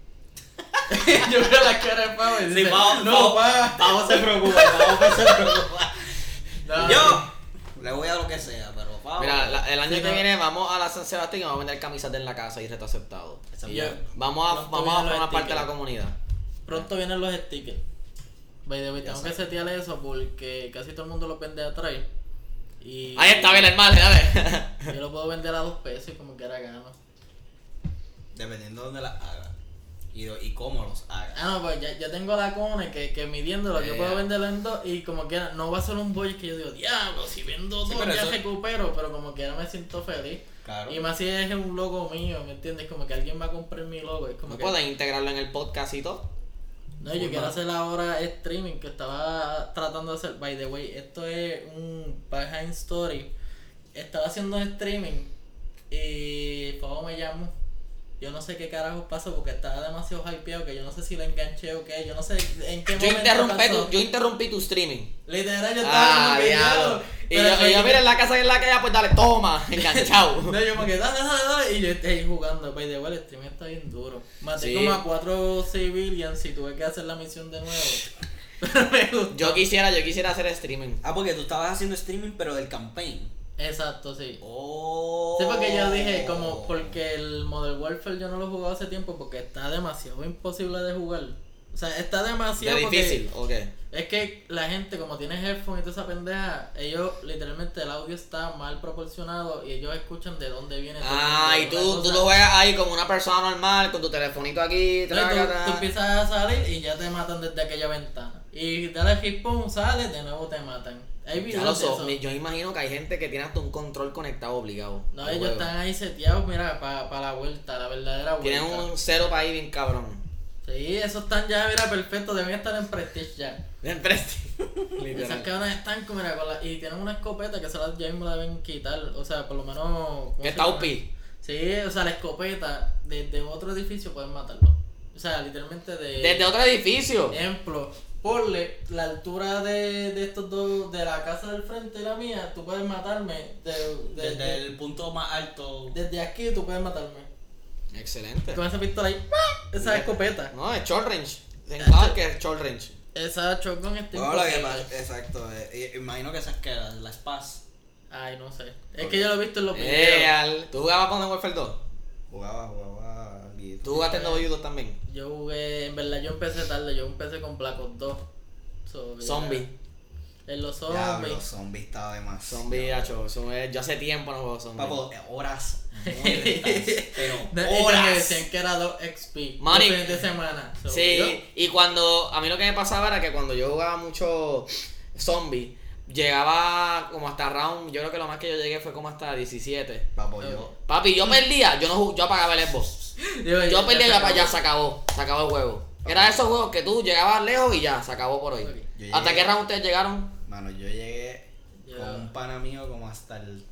yo veo la cara de Pavo y dice, no, pa. Pavo se preocupa, Pavo se preocupa. No, Yo le voy a lo que sea, pero Mira, la- el año Sí, que no. viene vamos a la San Sebastián y vamos a vender camisas en la casa y reto aceptado. Y. Vamos a, vamos a formar parte de la comunidad. Pronto vienen los stickers. By the way, Ya tengo que setear eso porque casi todo el mundo los vende atrás. Y Ahí está, bien hermano, dale. Yo lo puedo vender a dos pesos y como quiera gano. Dependiendo de dónde las haga. Y, y cómo los haga. Ah, no, pues ya, ya tengo la cone que, que midiéndolo, yo Eh. puedo venderlo en dos y como quiera, no va a ser un boy que yo digo, diablo, si vendo dos ya eso- recupero, pero como quiera me siento feliz. Claro. Y más si es un logo mío, ¿me entiendes? Como que alguien va a comprar mi logo. Es como ¿No que, puedes integrarlo en el podcast y todo? No, yo quiero hacer ahora streaming que estaba tratando de hacer. By the way, esto es un behind story. Estaba haciendo streaming y Pavo me llamó. Yo no sé qué carajo pasó porque estaba demasiado hypeado que yo no sé si lo enganché o qué. Yo no sé en qué Yo momento interrumpí, pasó. tu, yo interrumpí tu streaming. Literal, yo estaba Ah, que, diablo. Y yo, yo, que- mira, en la casa en la calle, pues dale, toma, enganchado. No, yo como que dale, dale, dale. Y yo estoy ahí jugando. By the way, el streaming está bien duro. Maté Sí. como a cuatro civilians y tuve que hacer la misión de nuevo. Pero me gustó. Yo quisiera, yo quisiera hacer streaming. Ah, porque tú estabas haciendo streaming, pero del campaign. Exacto, sí. Oh. Sí, porque yo dije, como, porque el Modern Warfare yo no lo he jugado hace tiempo porque está demasiado imposible de jugar. O sea, está De demasiado porque difícil, ok. Es que la gente, como tiene headphones y toda esa pendeja, ellos literalmente el audio está mal proporcionado y ellos escuchan de dónde viene. Ah, y tú, tú lo juegas ahí como una persona normal, con tu telefonito aquí, Entonces, tú, traca, tú empiezas a salir y ya te matan desde aquella ventana. Y dale hit pum, sales, de nuevo te matan. Hay Ya videos lo de so- eso. yo imagino que hay gente que tiene hasta un control conectado obligado. No, ellos juego. están ahí seteados, mira, para la vuelta, la verdadera vuelta. Tienen un cero para ahí bien cabrón. Sí, esos están ya, mira, perfecto, deben estar en Prestige ya. Bien presti. Esas cabronas están mira, con la- y tienen una escopeta que se ya mismo la deben quitar, o sea, por lo menos... ¿cómo Que se está? OP. Sí, o sea, la escopeta desde otro edificio pueden matarlo. O sea, literalmente de... Desde otro edificio. Ejemplo, ponle la altura de, de estos dos, de la casa del frente y la mía, tú puedes matarme. De, de- Desde de- el punto más alto. desde aquí tú puedes matarme. Excelente. Con esa pistola ahí, esa escopeta. No, es short range. En claro que es short range. Esa shotgun está Bueno, lo que exacto. eh, imagino que esas que las, las Paz Ay, no sé. Es que yo lo he visto en los Eh, videos. ¿Tú jugabas con Warfare 2? jugaba, jugaba. ¿Tú jugaste en W2 también? Yo jugué, en verdad yo empecé tarde, yo empecé con Black Ops 2. So, ya- Zombie. En los Diablo, zombies. zombie estaba de más. Zombie, hacho. eso es- Yo hace tiempo no juego zombie. Papo, eh, horas pero horas. decían que era 2 XP. Fines de semana. So, yo- Sí, y cuando. A mí lo que me pasaba era que cuando yo jugaba mucho zombie, llegaba como hasta round. Yo creo que lo más que yo llegué fue como hasta 17. Papo, yo. Papi, yo perdía, yo no yo apagaba el Xbox. Yo, Yo perdía y ya, acabó. ya se acabó. Se acabó el juego. Era de esos juegos que tú llegabas lejos y ya, se acabó por hoy. ¿Hasta llegué- qué round ustedes llegaron? Mano, yo llegué Yo- con un pana mío como hasta el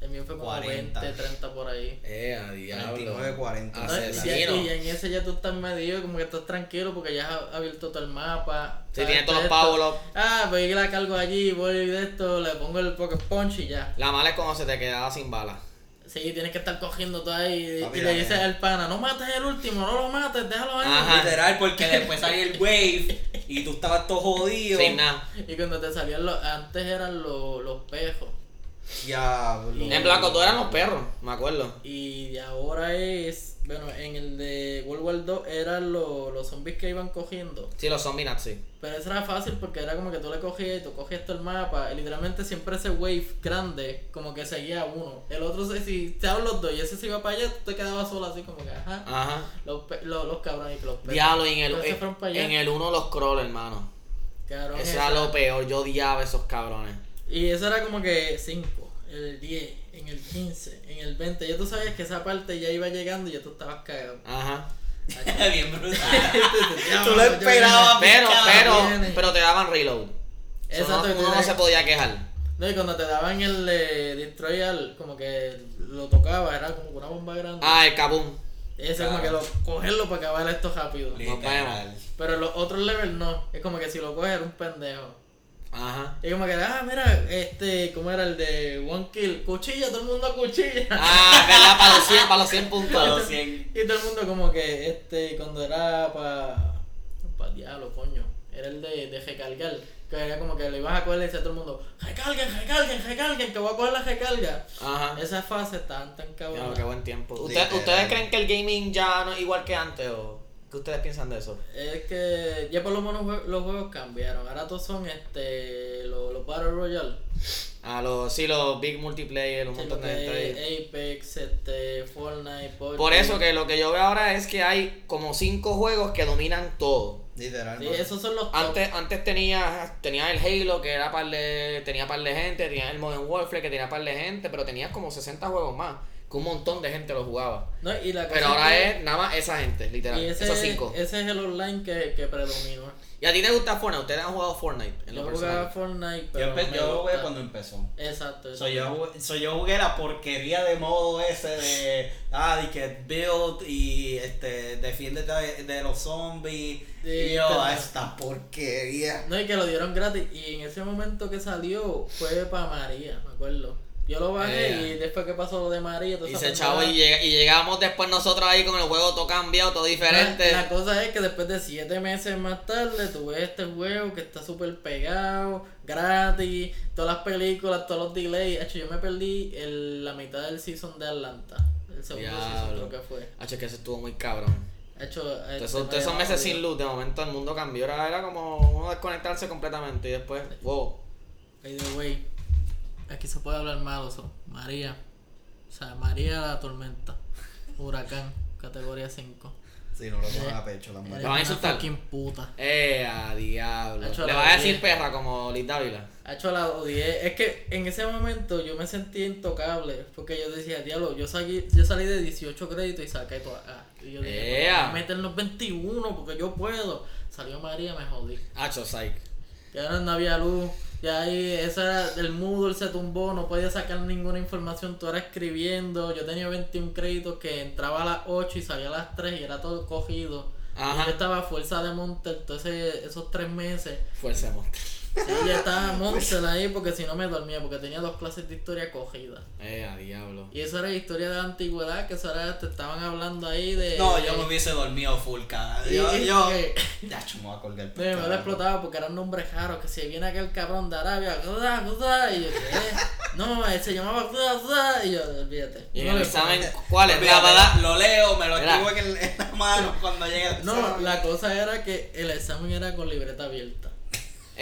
El mío fue como 40. 20, 30 por ahí. Eh, a 29, 40. No, y, y en ese ya tú estás medio, como que estás tranquilo porque ya has abierto todo el mapa. Sí, sabes tiene todos los up. Ah, pues yo la cargo allí, voy de esto, le pongo el pocket punch y ya. La mala es cuando se te quedaba sin balas. Sí, tienes que estar cogiendo todo ahí Papi, y le dices al pana, no mates el último, no lo mates, déjalo ahí. Ajá. Literal, porque después salía el wave y tú estabas todo jodido. Sin nada. Y cuando te salían los, antes eran los, los pejos. Diablo. En Black Ops 2 eran los perros, me acuerdo. Y de ahora es, bueno, en el de World War 2 eran los, los zombies que iban cogiendo. Sí, los zombies nazis. Pero eso era fácil porque era como que tú le cogías y tú cogías todo el mapa. Y literalmente siempre ese wave grande como que seguía a uno. El otro, si te hablan los dos y ese se iba para allá, tú te quedabas solo así como que, ajá. Ajá. Los, los, los cabrones y los perros. Diablo, y en el, allá. en el 1 los crawls, hermano. Cabrón, Eso era lo peor, yo odiaba esos cabrones. Y eso era como que 5. El 10, en el 15, en el 20. Ya tú sabías que esa parte ya iba llegando y ya tú estabas cagado. Ajá. Bien brutal. Ya, Tú lo esperabas. Pero, pero, viene. pero te daban reload. Eso Exacto, no- y uno no se podía quejar. No, y cuando te daban el eh, Destroy All, como que lo tocaba, era como una bomba grande. Ah, el kaboom. Ese como que lo, cogerlo para acabar esto rápido. Literal. Pero los otros levels no. Es como que si lo coges era un pendejo. Ajá. Y como que, ah, mira, este, ¿cómo era el de One Kill? Cuchilla, todo el mundo cuchilla. Ah, verdad, para los 100, para los 100 puntos. Para los 100. Y todo el mundo como que, este, cuando era para... Para diablo, coño. Era el de, de recargar. Que era como que le ibas a coger y decía a todo el mundo, recarguen, recarguen, recarguen, que voy a coger la recarga. Ajá. Esas fases estaban tan Claro, cabronas. qué buen tiempo. ¿Usted- Literal. ¿Ustedes creen que el gaming ya no es igual que antes o qué ustedes piensan de eso? Es que ya por lo menos los juegos cambiaron. Ahora todos son este los, los Battle Royale. Ah, los, sí, los big multiplayer, un Sí, montón de gente Apex, este, Fortnite, PUBG. Por eso que lo que yo veo ahora es que hay como cinco juegos que dominan todo. Literal. Sí, mano. esos son los top. Antes, antes tenía, tenía el Halo que era par de, tenía par de gente, tenía el Modern Warfare que tenía par de gente, pero tenías como 60 juegos más, que un montón de gente lo jugaba. No, y la cosa Pero ahora que- es nada más esa gente, literal, y ese, esos cinco. ese es el online que, que predominó. ¿Y a ti te gusta Fortnite? ¿Ustedes han jugado Fortnite? En Yo jugaba personal? Fortnite, Yo, pero empe- no me yo jugué cuando empezó. Exacto. So, yo, jugué- so, yo jugué la porquería de modo ese de, ah, de que build y este, defiéndete de, de los zombies. Sí, y yo, pero- "Ah, esta porquería. No, y que lo dieron gratis. Y en ese momento que salió fue para María, me acuerdo. Yo lo bajé Eh. y después que pasó lo de María, Y se chavo y, y llegamos después nosotros ahí con el juego todo cambiado, todo diferente. La, la cosa es que después de siete meses más tarde, tú ves este juego que está súper pegado, gratis, todas las películas, todos los delays. Hecho, yo me perdí el- la mitad del season de Atlanta. El segundo season creo que fue. Hacho, que eso estuvo muy cabrón. Hecho, este, Entonces, esos, me esos meses sin luz, de momento el mundo cambió. Era, era como uno desconectarse completamente y después, wow. By the way, aquí se puede hablar mal, oso. María. O sea, María la tormenta. Huracán, categoría 5. Sí, no lo cojan a pecho las Eres van a insultar? fucking puta. Eh, a diablo. Hacho, Le vas a decir perra como Liz Dávila. Ha hecho la odié. Es que en ese momento yo me sentí intocable. Porque yo decía, diablo, yo salí, yo salí de 18 créditos y saqué todas A. Y yo dije. "Voy a meter los 21 porque yo puedo. Salió María, me jodí. Hacho, psych. Ya no, no había luz. Ya ahí, ese era el Moodle se tumbó, no podía sacar ninguna información, tú eras escribiendo. Yo tenía 21 créditos que entraba a las 8 y salía a las 3 y era todo cogido. Ajá. Y yo estaba a fuerza de Monster todos ese- esos tres meses. Fuerza de monte. Sí, yo estaba Monster ahí porque si no me dormía, porque tenía dos clases de historia cogidas. Eh, a diablo. Y eso era historia de la antigüedad, que eso era, te estaban hablando ahí de. No, de- yo me hubiese dormido full cada Yo, y- yo. que- Ya, me voy a colgar. No, me lo explotaba porque eran nombres raros, que si viene aquel cabrón de Arabia, guda, guda, y yo, ¿qué? No, se llamaba guda, guda, y yo, olvídate. ¿Y no el le examen pongo. cuál es? Olvídate, Rabadá. Lo leo, me lo escribo en, la mano cuando llegue el No, la cosa era que el examen era con libreta abierta.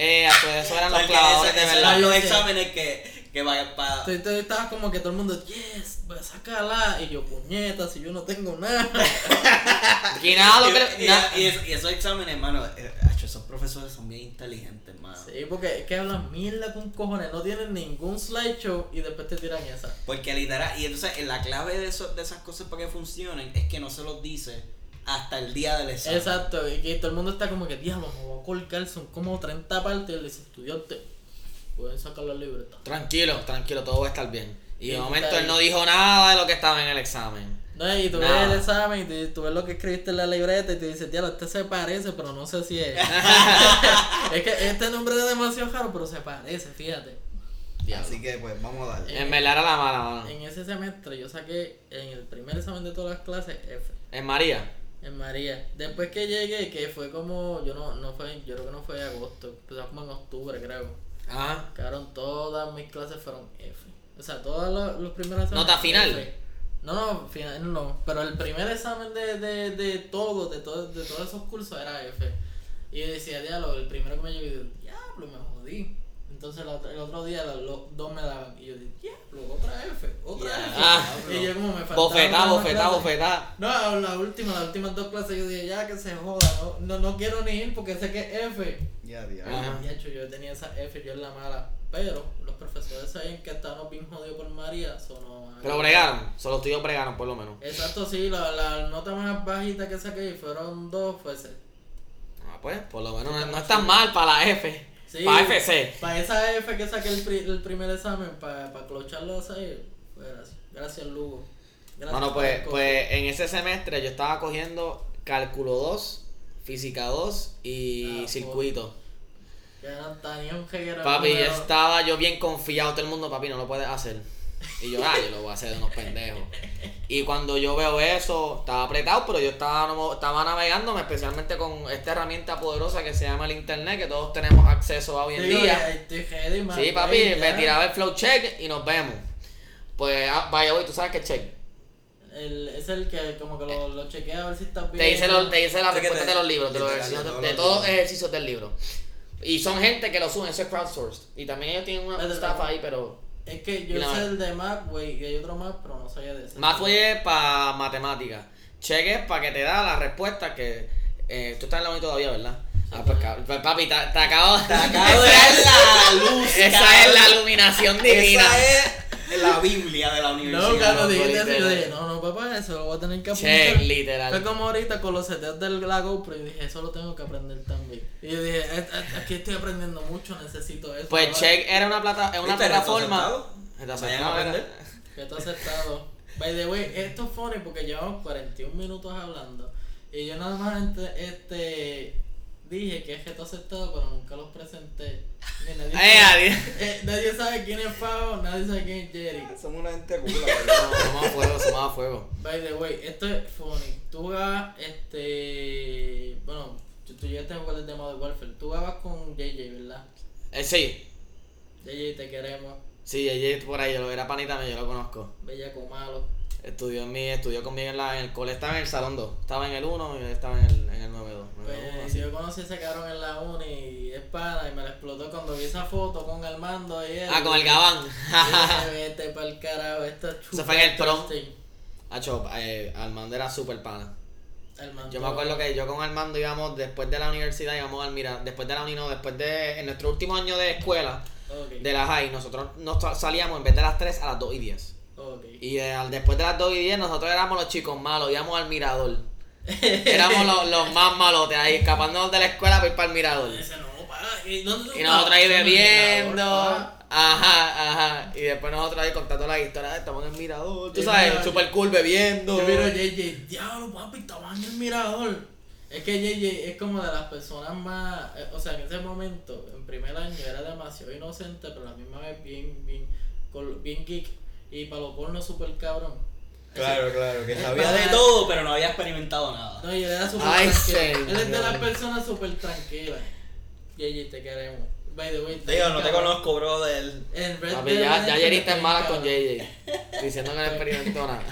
Eh, pues eso eran los clavadores ese- de verdad. eran los exámenes que, que vayan para. Entonces, entonces estaba como que todo el mundo, yes, voy a sacarla, y yo, puñeta, si yo no tengo nada. Y nada, lo que. y, y- na- y eso- y esos exámenes, hermano, eh, esos profesores son bien inteligentes, hermano. Sí, porque es que hablan mierda con cojones, no tienen ningún slideshow y después te tiran esa. Porque literal, y entonces en la clave de, eso, de esas cosas para que funcionen es que no se los dice hasta el día del examen. Exacto, y que todo el mundo está como que, diablo, me voy a colgar, son como 30 partes, y él dice, estudiante, pueden sacar la libreta. Tranquilo, tranquilo, todo va a estar bien. Y Y de momento él no dijo nada de lo que estaba en el examen. No, y tú Nada. ves el examen y tú, tú ves lo que escribiste en la libreta y te dices, diablo, este se parece, pero no sé si es. es que este nombre es demasiado raro, pero se parece, fíjate. Así que pues vamos a darle. En verdad era la mala, mano. En ese semestre yo saqué en el primer examen de todas las clases F. En María. En María. Después que llegué, que fue como, yo no, no fue, yo creo que no fue en agosto, empezó como en octubre creo. Quedaron todas mis clases fueron F. O sea, todos los, los primeros exámenes. ¿Nota final? F. No, no, final no. Pero el primer examen de, de, de todo, de, todo, de todos esos cursos era F. Y yo decía, diablo, el primero que me llegó, diablo, me jodí. Entonces la el otro día los, los dos me daban. Y yo dije, diablo, otra F, otra Ya, F. Ah. y yo como me faltaba. Bofetá, bofetá, bofetá. No, la última, las últimas dos clases yo dije, ya que se joda, no, no, no quiero ni ir porque sé que es F. Ya, ya. Ajá. Y hecho, yo tenía esa F, yo en la mala. Pero los profesores sabían que estábamos bien jodidos por María, eso no. Pero bregaron, solo los tuyos bregaron por lo menos. Exacto, sí, la, la nota más bajita que saqué fueron dos, fue ese. Ah, pues, por lo menos no, no es tan mal para la F. Sí, para FC. Para esa F que saqué el, pri- el primer examen, para pa clocharlo ahí, fue gracias. Gracias, Lugo. Gracias Bueno, por pues, pues en ese semestre yo estaba cogiendo cálculo 2, física 2 y Ah, circuito. Ya no jeguero. Papi, yo estaba yo bien confiado, todo el mundo, papi, no lo puedes hacer. Y yo, ah, yo lo voy a hacer de unos pendejos. Y cuando yo veo eso, estaba apretado, pero yo estaba, no- estaba navegándome, especialmente con esta herramienta poderosa que se llama el internet, que todos tenemos acceso a hoy en día. ya estoy ready, man, Sí, papi, ya. me tiraba el flow check y nos vemos. Pues, ah, vaya, hoy, tú sabes que check. El, es el que como que lo, lo chequea a ver si estás bien. Te dice, lo- te dice respuestas te- de los libros, de, los de ejercicios, todos de los todos los libros. ejercicios del libro. Y son gente que lo suben, eso es crowdsourced. Y también ellos tienen una espérate. ahí, pero... Es que yo sé el de Mac, güey, y hay otro más, pero no sabía de ese. Más fue para matemáticas. Check es para que te da la respuesta que... eh, tú estás en la uni todavía, ¿verdad? Ah, pues, pues, papi, te, te acabo... Te acabo de dar la luz. Esa cabrón. es la iluminación divina. Esa es la Biblia de la universidad. No, no, dijiste literal. eso, yo dije, no, no, papá, eso lo voy a tener que Check, apuntar. Fue literal. como ahorita con los seteos del la GoPro y dije, eso lo tengo que aprender también. Y yo dije, "Eh, eh, aquí estoy aprendiendo mucho, necesito eso. Pues ahora". Check era una, plata, es una plataforma... ¿Reto Reto Vayan a aceptado, aprender. Que está aceptado. By the way, esto es funny porque llevamos 41 minutos hablando. Y yo nada más este, dije que es reto aceptado, pero nunca los presenté. Ni nadie, Eh, sabe, adiós. eh, nadie sabe quién es Fao, nadie sabe quién es Jerry. Somos una gente cool. No, somos a fuego, somos a fuego. By the way, esto es funny. Tú jugabas, este. Bueno, tú, tú llegaste a jugar el de Modern Warfare. Tú jugabas con JJ, ¿verdad? Eh, sí, JJ, te queremos. sí, ella por ahí, yo lo era panita yo lo conozco. Bellaco malo. Estudió en mi, estudió conmigo en, la, en el cole, estaba en el salón 2, estaba en el 1 y estaba en el, en el 9-2. Pues yo conocí a ese cabrón en la uni y es pana y me la explotó cuando vi esa foto con Armando y él. Ah, con el gabán. Vete pa'l carajo, esto es Eso fue en el prom. interesting". Hacho, eh, Armando era súper pana. Armando. Yo me acuerdo que yo con Armando íbamos después de la universidad, íbamos al mira, después de la uni, no, después de, en nuestro último año de escuela, de la high, nosotros nos sal- salíamos en vez de las 3 a las 2 y 10. Y eh, después de las 2 y 10 nosotros éramos los chicos malos, íbamos al mirador. Éramos los, los más malotes ahí, escapándonos de la escuela para ir para el mirador. No, ¿y nosotros ahí bebiendo. Ajá, ajá. Y después nosotros ahí contando la historia. Estamos en el mirador. Tú sabes, super cool bebiendo. Yo miro JJ, diablo papi, estaba en el mirador. Es que JJ es como de las personas más, eh, o sea, en ese momento, en primer año, era demasiado inocente, pero a la misma vez bien, bien, bien geek. Y para los pornos super cabrón. Claro, claro, que sabía para- de todo, pero no había experimentado nada. No, y él era súper Ay, tranquilo. Él es de las personas súper tranquilas. JJ, te queremos. By the way, está Digo, no te conozco, bro, del... En Red Papi, ya, ya Jerry está en malas con. JJ. Diciendo que no experimentó nada.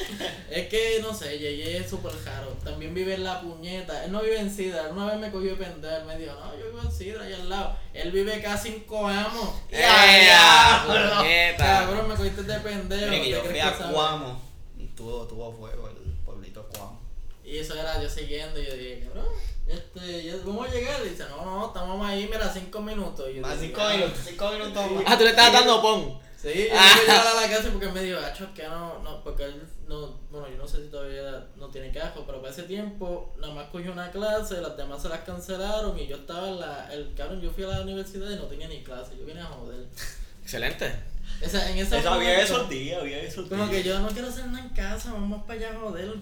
Es que, no sé, es súper raro. También vive en la puñeta. Él no vive en Sidra. Una vez me cogió pendejo. Me dijo, no, yo vivo en Sidra, allá al lado. Él vive casi en Coamo. ¡Eh, Ya, puñeta! diablo. Cabrón, me cogiste de pendejo. Mira que ¿te yo fui a? Cuamo y tuvo, tuvo fuego el pueblito Cuamo. Y eso era yo siguiendo. Y yo dije, cabrón, este, yo- ¿cómo llegar? Y dice, no, no, estamos ahí, mira, cinco minutos. Y yo Más cinco "Ah". minutos, cinco minutos más. Ah, tú le estabas dando pon. Sí, y yo Ah. fui a llegar a la casa porque me dijo, acho, que no, no, porque él no, bueno, yo no sé si todavía no tiene cajo, pero para ese tiempo nada más cogió una clase, las demás se las cancelaron y yo estaba en la, el cabrón, yo fui a la universidad y no tenía ni clase, yo vine a joder. Excelente. O sea, en ese Eso había esos días, había esos días. Como que yo no quiero hacer nada en casa, vamos para allá a joder.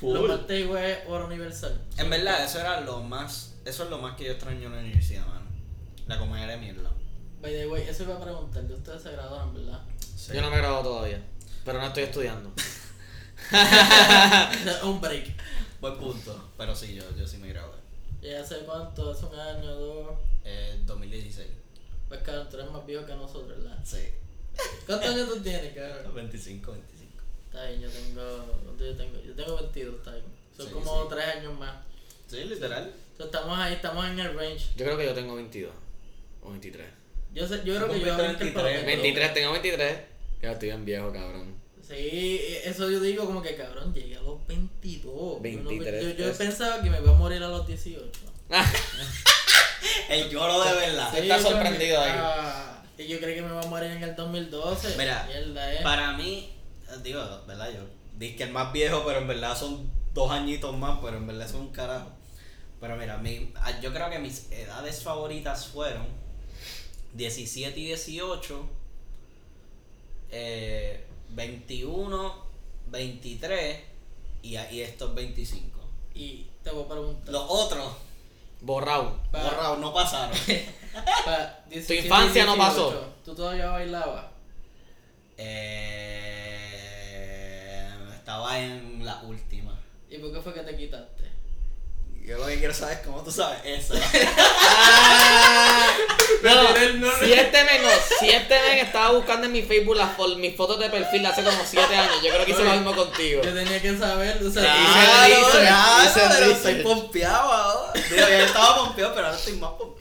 Full. Lo martes igual hora universal. En verdad, eso era lo más, eso es lo más que yo extraño en la universidad, mano. La comedia de mierda. By the way, eso iba a preguntar, de ustedes se graduaron, ¿verdad? Sí. Yo no me he graduado todavía. Pero no estoy estudiando. un break. Buen punto, pero sí, yo, yo sí me gradué. ¿Y hace cuánto? ¿Hace un año, dos? Eh, 2016. Pues cabrón, tú eres más viejo que nosotros, ¿verdad? Sí. ¿Cuántos años tú tienes, cabrón? 25, 25. Está bien, yo tengo, ¿cuánto yo tengo? Yo tengo 22, está bien. Son Sí, como sí. 3 años más. Sí, literal. So, estamos ahí, estamos en el range. Yo creo que yo tengo 22. O 23. Yo, sé, yo creo que yo 23, 23. 23, tengo 23. Ya estoy bien viejo, cabrón. Sí, eso yo digo como que cabrón, llegué a los 22. Yo no- 23, Yo, yo pensaba que me iba a morir a los 18. El lloro de verdad. Sí. está que, sorprendido ahí. ah, Y yo creo que me voy a morir en el 2012. Mira, Mierda, eh. Para mí, digo, ¿verdad? Yo dije que el más viejo, pero en verdad son dos añitos más, pero en verdad son un carajo. Pero mira, mi, yo creo que mis edades favoritas fueron 17 y 18, eh, 21, 23 y, y estos 25. Y te voy a preguntar. Los otros, Borrado. Borrados, no pasaron. pa- 17 y infancia no 18, pasó. ¿Tú todavía bailabas? Eh, estaba en la última. ¿Y por qué fue que te quitaste? Yo lo que quiero saber es cómo tú sabes eso. No, si este men, no, si este men estaba buscando en mi Facebook las mis fotos de perfil de hace como 7 años, yo creo que hice lo mismo contigo. Yo tenía que saber, o sea, Claro, hice- hice- claro, hice pero estoy pompeado ahora. Digo, ya estaba pompeado, pero ahora estoy más pompeado.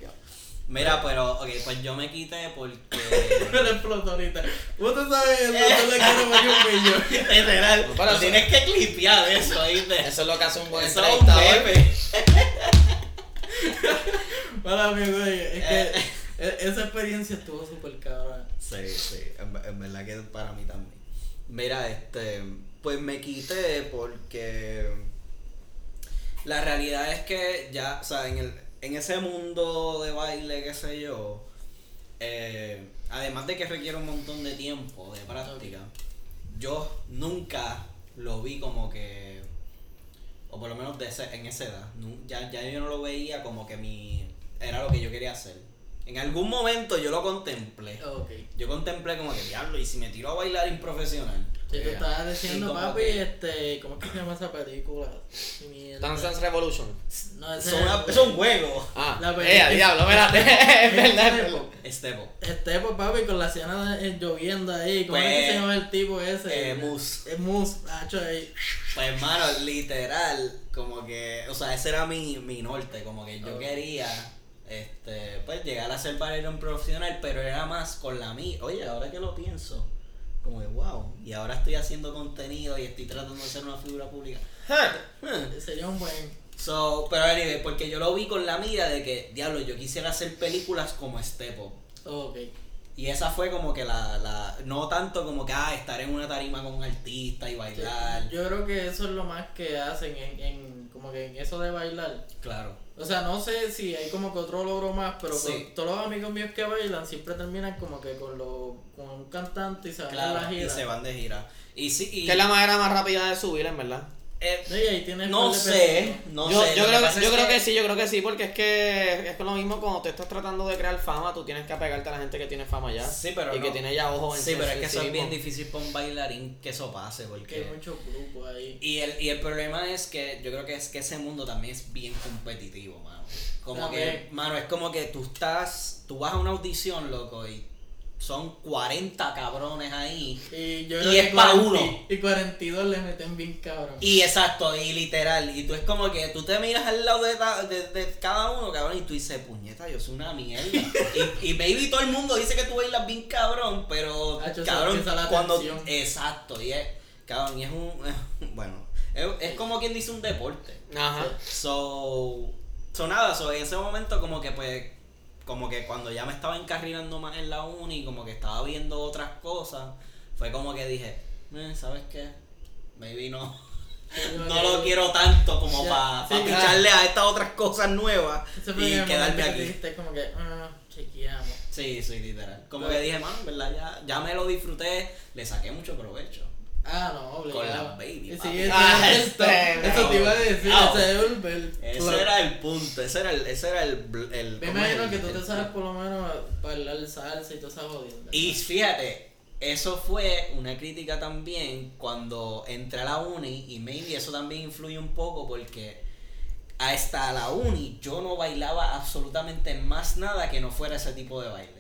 Mira, pero, ok, pues yo me quité porque. me lo explotó ahorita. Vos te sabes eso, yo le quiero poner un pillo. Literal, Pero lo eso- tienes que clipear eso, ¿viste? Eso es lo que hace un buen Eso es un entrevistador. meme. Para mí, güey, es que Eh. e- esa experiencia estuvo súper cabrón. Sí, sí, en, en verdad que para mí también. Mira, este, pues me quité porque la realidad es que ya, o sea, en, el, en ese mundo de baile, qué sé yo, eh, además de que requiere un montón de tiempo, de práctica, yo nunca lo vi como que, o por lo menos de ese- en esa edad, ya, ya yo no lo veía como que mi, era lo que yo quería hacer. En algún momento yo lo contemplé. Yo contemplé como que diablo, y si me tiro a bailar improfesional. Sí, tú estabas diciendo, papi, que- este, ¿cómo es que se llama esa película? Dance Dance Revolution. No, ese Son una- es un juego. Ah, La eh, película- diablo, espérate. es verdad, es verdad. Estepo. Este, pues, papi, con la escena de, eh, lloviendo ahí, ¿cómo es que Pues, se llama el tipo ese? eh, Mus. Es Mus, macho, ahí. Pues hermano, literal, como que, o sea, ese era mi, mi norte, como que yo Ok. quería, este, pues llegar a ser bailarín profesional, pero era más con la mía. Oye, ahora que lo pienso, como que wow, y ahora estoy haciendo contenido y estoy tratando de ser una figura pública. Sería un buen. So, pero anyway, porque yo lo vi con la mira de que, diablo, yo quisiera hacer películas como Stepo. Ok. Y esa fue como que la, la, no tanto como que, ah, estar en una tarima con un artista y bailar. Yo creo que eso es lo más que hacen en, en como que en eso de bailar. Claro. O sea, no sé si hay como que otro logro más, pero Sí. con todos los amigos míos que bailan siempre terminan como que con, lo, con un cantante y se van a la Claro, y gira. se van de gira. Y sí, y, Que es la manera más rápida de subir, en verdad. Eh, No, ahí sé, no yo sé. yo creo, yo que... sí, yo creo que sí, porque es que es lo mismo cuando te estás tratando de crear fama, tú tienes que apegarte a la gente que tiene fama ya. Sí, pero Y que tiene ya ojos en Sí, sí- pero es que eso es bien difícil para un bailarín que eso pase, Que hay porque... muchos grupos ahí. Y el, y el problema es que yo creo que es que ese mundo también es bien competitivo, mano. Como También. que, mano, es como que tú estás, tú vas a una audición, loco, y son 40 cabrones ahí. Y yo Y es pa' 40 uno. Y 42 le meten bien cabrón. Y exacto, y literal, y tú es como que tú te miras al lado de, ta- de, de cada uno, cabrón, y tú dices, puñeta, yo soy una mierda. y, y maybe todo el mundo dice que tú bailas bien cabrón, pero se cabrón, la cuando... tensión. Exacto, y es, cabrón, y es un... bueno, es, es como quien dice un deporte. Ajá. So, so nada, so en ese momento como que pues, como que cuando ya me estaba encarrilando más en la uni, como que estaba viendo otras cosas, fue como que dije, "Eh, ¿sabes qué? Maybe no. No lo quiero tanto como para sí, pa claro. picharle a estas otras cosas nuevas y quedarme aquí. dijiste como que, ah, chequeamos. Sí, sí, literal. Como Pero- que dije, mano, en verdad, ya, ya me lo disfruté, le saqué mucho provecho. Ah, no, obligado. Con la baby, Sí, ese Ah, este. Eso te iba a decir, ese es el, el Ese plug. era el punto, ese era el, ese era el, el Me ¿cómo es imagino el- que tú te sabes por lo menos bailar salsa y todas esas jodiendas. Y fíjate, eso fue una crítica también cuando entré a la uni y maybe eso también influye un poco porque hasta la uni yo no bailaba absolutamente más nada que no fuera ese tipo de baile.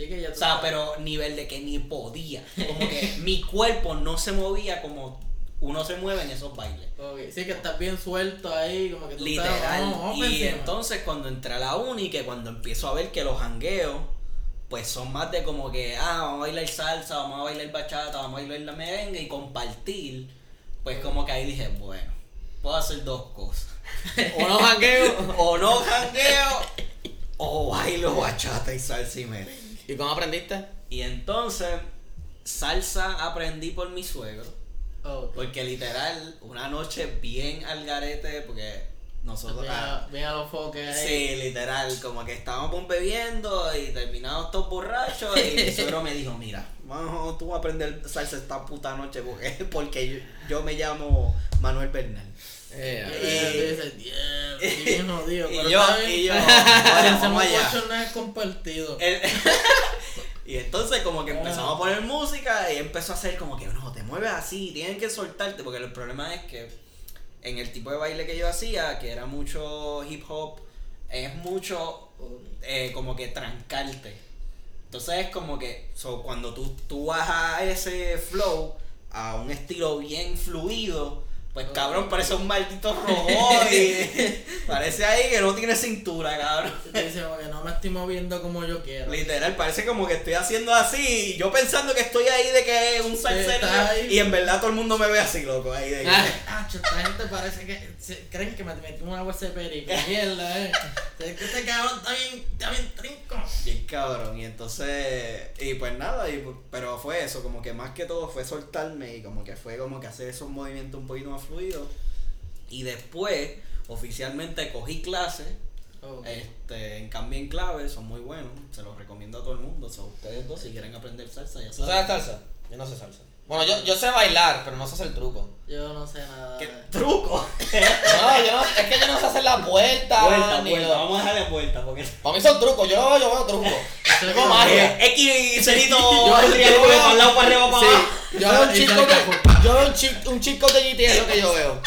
Sí, que ya tú O sea, sabes. pero nivel de que ni podía. Como que mi cuerpo no se movía como uno se mueve en esos bailes. Ok, Sí, que estás bien suelto ahí, como que tú Literal. estás. pa' y encima. entonces cuando entré a la uni, que cuando empiezo a ver que los jangueos, pues son más de como que, ah, vamos a bailar salsa, vamos a bailar bachata, vamos a bailar la merengue y compartir, pues como que ahí dije, bueno, puedo hacer dos cosas. Unos jangueos. o no jangueo, o bailo bachata y salsa y merengue. ¿Y cómo aprendiste? Y entonces, salsa aprendí por mi suegro. Oh, Porque literal, una noche bien al garete, porque nosotros. ah, Ven a los foques ahí. Sí, literal, como que estábamos bebiendo y terminamos todos borrachos y mi suegro me dijo, mira, vamos, tú vas a aprender salsa esta puta noche porque, porque yo, yo me llamo Manuel Bernal. Eh, Y ella dice, "Diablo, estoy bien jodido. Y pero yo, está bien". y yo, Pero "Vaya, hacemos vamos allá. ocho no es compartido. El- y entonces como que empezamos a poner música y empezó a hacer como que no, te mueves así, tienen que soltarte, porque el problema es que en el tipo de baile que yo hacía, que era mucho hip hop, es mucho eh, como que trancarte. Entonces es como que so, cuando tú, tú vas a ese flow, a un estilo bien fluido, pues cabrón, parece un maldito robot y parece ahí que no tiene cintura, cabrón. Te dice que no me estoy moviendo como yo quiero. Literal, parece como que estoy haciendo así, y yo pensando que estoy ahí de que es un salsero, y en verdad todo el mundo me ve así, loco, ahí de que... Ah, esta gente parece que se- creen que me metí una bolsa de perico. Mierda, eh. Es que este cabrón está bien, está bien trinco. Bien cabrón, y entonces, y pues nada, y, pero fue eso, como que más que todo fue soltarme y como que fue como que hacer esos movimientos un poquito más fluidos. Y después, oficialmente cogí clases, este, en cambio en clave, son muy buenos, se los recomiendo a todo el mundo, son ustedes dos si quieren aprender salsa, ya ¿Tú sabes saben. salsa? Yo no sé salsa. Bueno, yo, yo sé bailar, pero no sé hacer truco. Yo no sé nada. ¿Qué truco? No, yo no, es que yo no sé hacer la vuelta. vuelta, ni vuelta, lo- vamos a dejarle vuelta, porque... Para mí son trucos, yo, yo veo trucos. Tengo magia. X, cerito, Yo- veo- para el lado, para arriba, para abajo. Sí, yo veo un Y chico de, por- yo veo un chico, un chico de GT es lo que yo veo.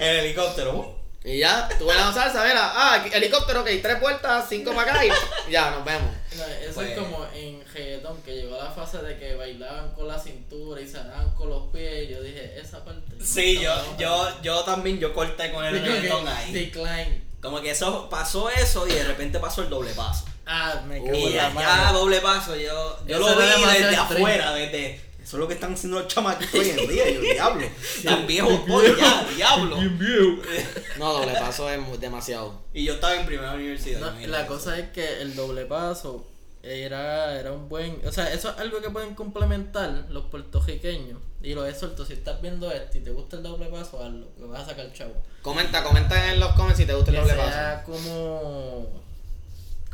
El helicóptero. uh. Y ya, tú ves la salsa, mira, ah, helicóptero, ok, tres vueltas, cinco para acá y ya, nos vemos. No, eso Pues- es como en reggaetón, que llegó la fase de que bailaban con la cintura y cerraban con los pies. Y yo dije, esa parte. Sí, yo, yo, yo también, yo corté con el reggaetón ahí. Decline. Como que eso pasó eso y de repente pasó el doble paso. Ah, me cago Y mano. doble paso, yo, yo lo vi desde afuera, desde. Eso es lo que están haciendo los chamaquitos hoy en día, yo diablo. Tan viejos hoy ya, diablo. No, doble paso es demasiado. Y yo estaba en primera universidad. No, la cosa es que el doble paso era, era un buen. O sea, eso es algo que pueden complementar los puertorriqueños. Y lo he suelto. Si estás viendo esto y te gusta el doble paso, hazlo. Que vas a sacar chavo. Comenta, comenta en los comments si te gusta el Que doble sea paso. como.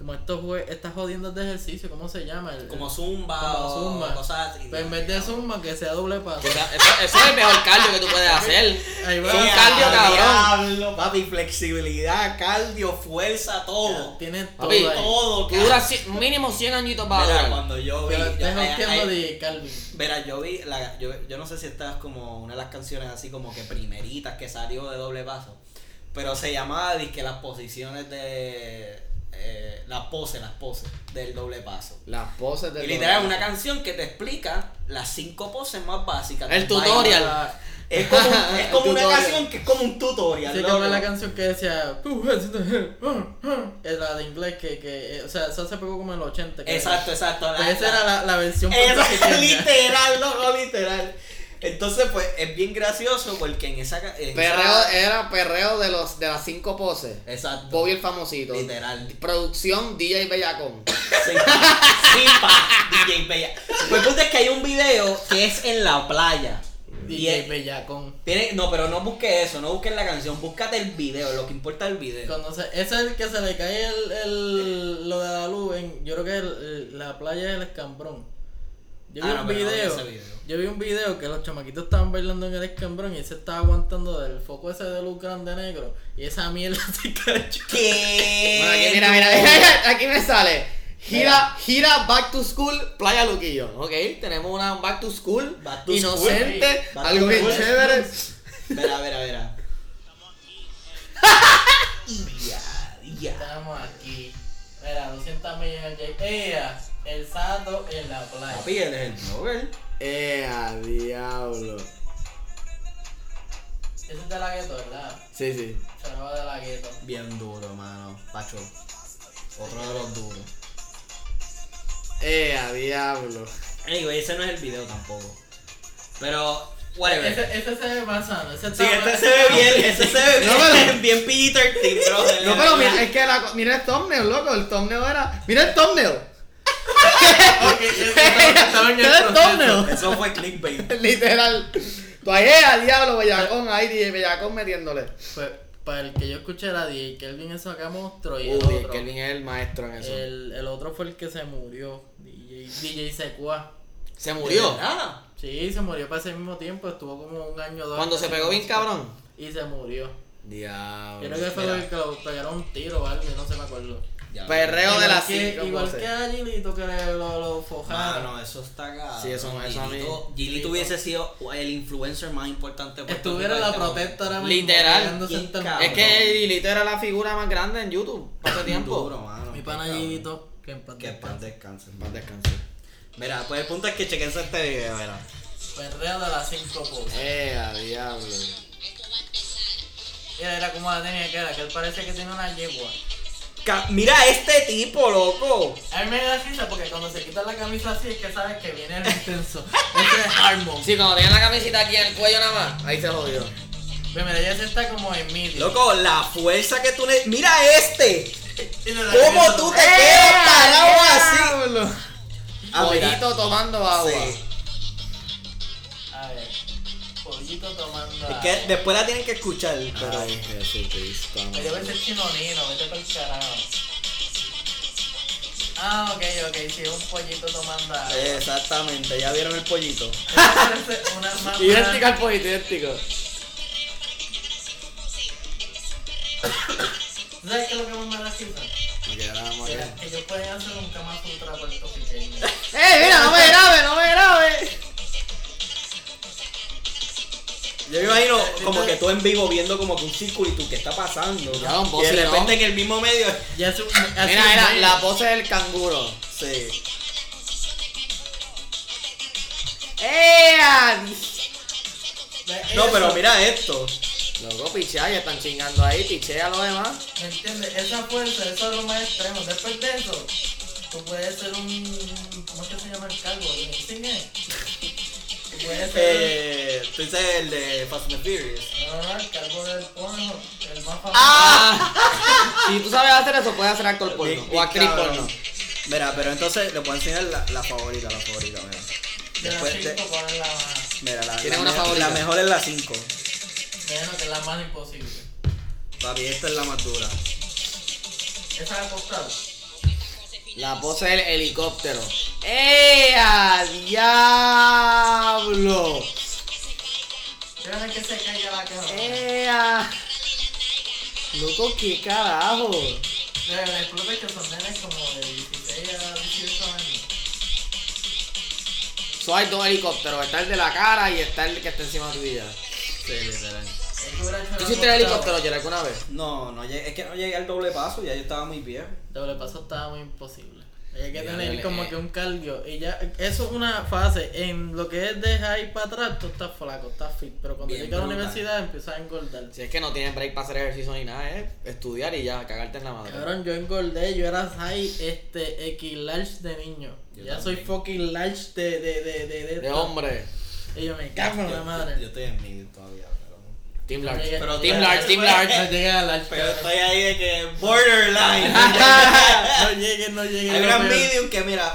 Como estos jue- estas jodiendas de ejercicio, ¿cómo se llama? El- Como zumba Como o zumba. cosas así. Pues en vez de zumba, que sea doble paso. Eso, eso es el mejor cardio que tú puedes hacer. Ahí va. Son ¡Eh, cardio, cabrón. diablo, papi, flexibilidad, cardio, fuerza, todo. Tiene todo Papi, ahí. Todo, Tú duras cien- mínimo 100 añitos para cuando yo vi. Pero yo- hosteando ay, de Calvin. Verá, yo vi, la, yo, yo no sé si esta es como una de las canciones así como que primeritas que salió de doble paso, pero se llamaba que las posiciones de, eh, las poses, las poses del doble paso. Las poses del Y literal es una canción que te explica las cinco poses más básicas. El baile. tutorial. Es como, es como una tutorial. canción que es como un tutorial. Sí, fue la canción que decía the head, uh, uh", es la de inglés que, que eh, o sea, eso se pegó como en el 80 creo. Exacto, exacto. la- Pues esa la- era la, la versión Eso es puertorriqueña. literal, loco, literal. Entonces, pues, es bien gracioso porque en esa... ca- en Perreo, esa- era perreo de los de las cinco poses. Exacto. Bobby el famosito. Literal. Producción DJ Bellacón. Sí, sí, pa, DJ Bella. Pues el punto es que hay un video que es en la playa. DJ es- Bellacón. tiene, no, pero no busques eso, no busques la canción, búscate el video, lo que importa es el video. Cuando se, ese es el que se le cae el, el, lo de la luz en, yo creo que el- el- la playa del escambrón. Yo vi Ah, no, un pero no vi video, yo vi un video que los chamaquitos estaban bailando en el escambrón y él se estaba aguantando del foco ese de luz grande negro y esa mierda se cayó. ¿Qué? Bueno, aquí, mira, mira, mira, aquí me sale. Gira, gira Back to School, Playa Luquillo. Ok, tenemos una Back to School, Back to inocente, school. Back algo bien chévere. Verá, verá, verá. Ya, ya. Estamos aquí. Mira, 200 millas en el J. El sato en la playa. Papi, él es el blogger. Eh, a diablo. Ese es de la gueto, ¿verdad? Sí, sí. Choraba de la gueto. Bien duro, mano. Pacho. Otro de los duros. Eh, a diablo. Anyway, ese no es el video tampoco. Pero, whatever. Ese, ese se ve más sano. Ese Sí, está- este ese se ve bien, ese se ve bien, pero- bien Peter Team, bro. No, pero mira, es que la, co- mira el thumbnail, loco. El thumbnail era. Mira el thumbnail. Ok, estaba- estaba en el ¿Qué es proceso. thumbnail? Eso fue clickbait. Literal. Tú ahí al diablo, bellacón, ahí, DJ Bellacón metiéndole. Pues, para el que yo escuché era DJ Kelvin eso acá monstruo y el Uy, otro. Kelvin es el maestro en eso. El, el otro fue el que se murió. DJ, DJ Secua. Se murió. Ah, Sí, se murió para ese mismo tiempo. Estuvo como un año o dos. Cuando se pegó bien cabrón. Y se murió. Diablo. Creo que fue mira. que lo pegaron un tiro o algo, no se me acuerdo. Ya. Perreo de las que- 5 Igual que a Gilito que le- lo, lo fojaron. Mano, eso está acá. Sí, eso- eso a mí- Gilito hubiese sido el influencer más importante de Estuviera en la este protesta ahora mismo. Literal. Es que Gilito era la figura más grande en YouTube hace tiempo. Duro, mano. Mi pana. Gilito, que en paz Que paz descanse. Mira, pues el punto es que chequense este video, mira. Perreo de las 5 poses. Eh, a diablo. Mira, era como la tenía que era, que él parece que tiene una yegua. Mira este tipo, loco. A mí me da risa porque cuando se quita la camisa así es que sabes que viene el intenso. Ese es Harmon. Sí, cuando tenía la camisita aquí en el cuello nada más, ahí se jodió. Pero mira, ella se está como en medio. Loco, la fuerza que tú le. Mira este. ¿Cómo tú te quedas parado así? Diablo. Ah. Pollito tomando agua. Sí. Pollito tomando. Es que después la tienen que escuchar, pero. Ay, Jesucristo. Oye, vete el chinonino, vete para el carajo. Ah, ok, ok, sí, un pollito tomando agua. Exactamente, ya vieron el pollito. Una. Idéntico al pollito, idéntico. ¿Sabes qué es lo que más me da vamos Que, ellos pueden hacer un Kama Sutra puertorriqueño. ¡Eh, mira, no me grabe, no me grabe! Yo me imagino como que tú en vivo viendo como que un círculo y tú, ¿qué está pasando? Ya, un y de repente en el mismo medio. Ya es un. hace Mira, mira, la pose del canguro. Sí. ¡Eh! No, pero mira esto. Loco, pichea, ya están chingando ahí, pichea lo demás. ¿Me entiendes? Esa fuerza, eso es lo más extremo. Después de eso, tú puedes ser un. ¿Cómo es que se llama el calvo? Puedes ser. Eh, tú dices el de Fast and Furious. El calvo del porno, el más famoso. Ah. si tú sabes hacer eso, puedes hacer actor porno. Big- o actriz cabrón. porno. Mira, pero entonces le puedo enseñar la, la favorita, la favorita, mira. de las Después de- cinco, ¿cuál es la más? Mira, la, ¿Tienes la una me- favorita? la mejor es la 5. Menos que es la más imposible. Papi, esta es la más dura. Esa es acostada. La pose del helicóptero. ¡Eh! a diablo! Que se caiga la cara. ¡Eh! a- Loco, qué carajo. Pero el club es que son nenes como de 16 a 18 años. So hay dos helicópteros. Está el de la cara y está el que está encima tuya. Sí, literal. ¿Tú hiciste el helicóptero, Jerry, alguna vez? No, no llegué- es que no llegué al doble paso, ya yo estaba muy viejo. Doble paso estaba muy imposible. Hay que tener dale, como eh. que un cardio. Y ya, eso es una fase. En lo que es de high para atrás, tú estás flaco, estás fit. Pero cuando Bien llegas a la brutal. universidad, empiezas a engordar. Si es que no tienes break para hacer ejercicio ni nada, es estudiar y ya, cagarte en la madre. Cabrón, yo engordé, yo era high este, X large de niño. Yo ya también. soy fucking large de, de, de, de, de, De hombre. Y yo me cago en la madre. Yo, yo estoy en medio todavía. Team Large. Pero Team Large, Team Large. No llegué a large. Pero estoy ahí de que borderline. no llegué, no llegué. Hay unas medium que mira,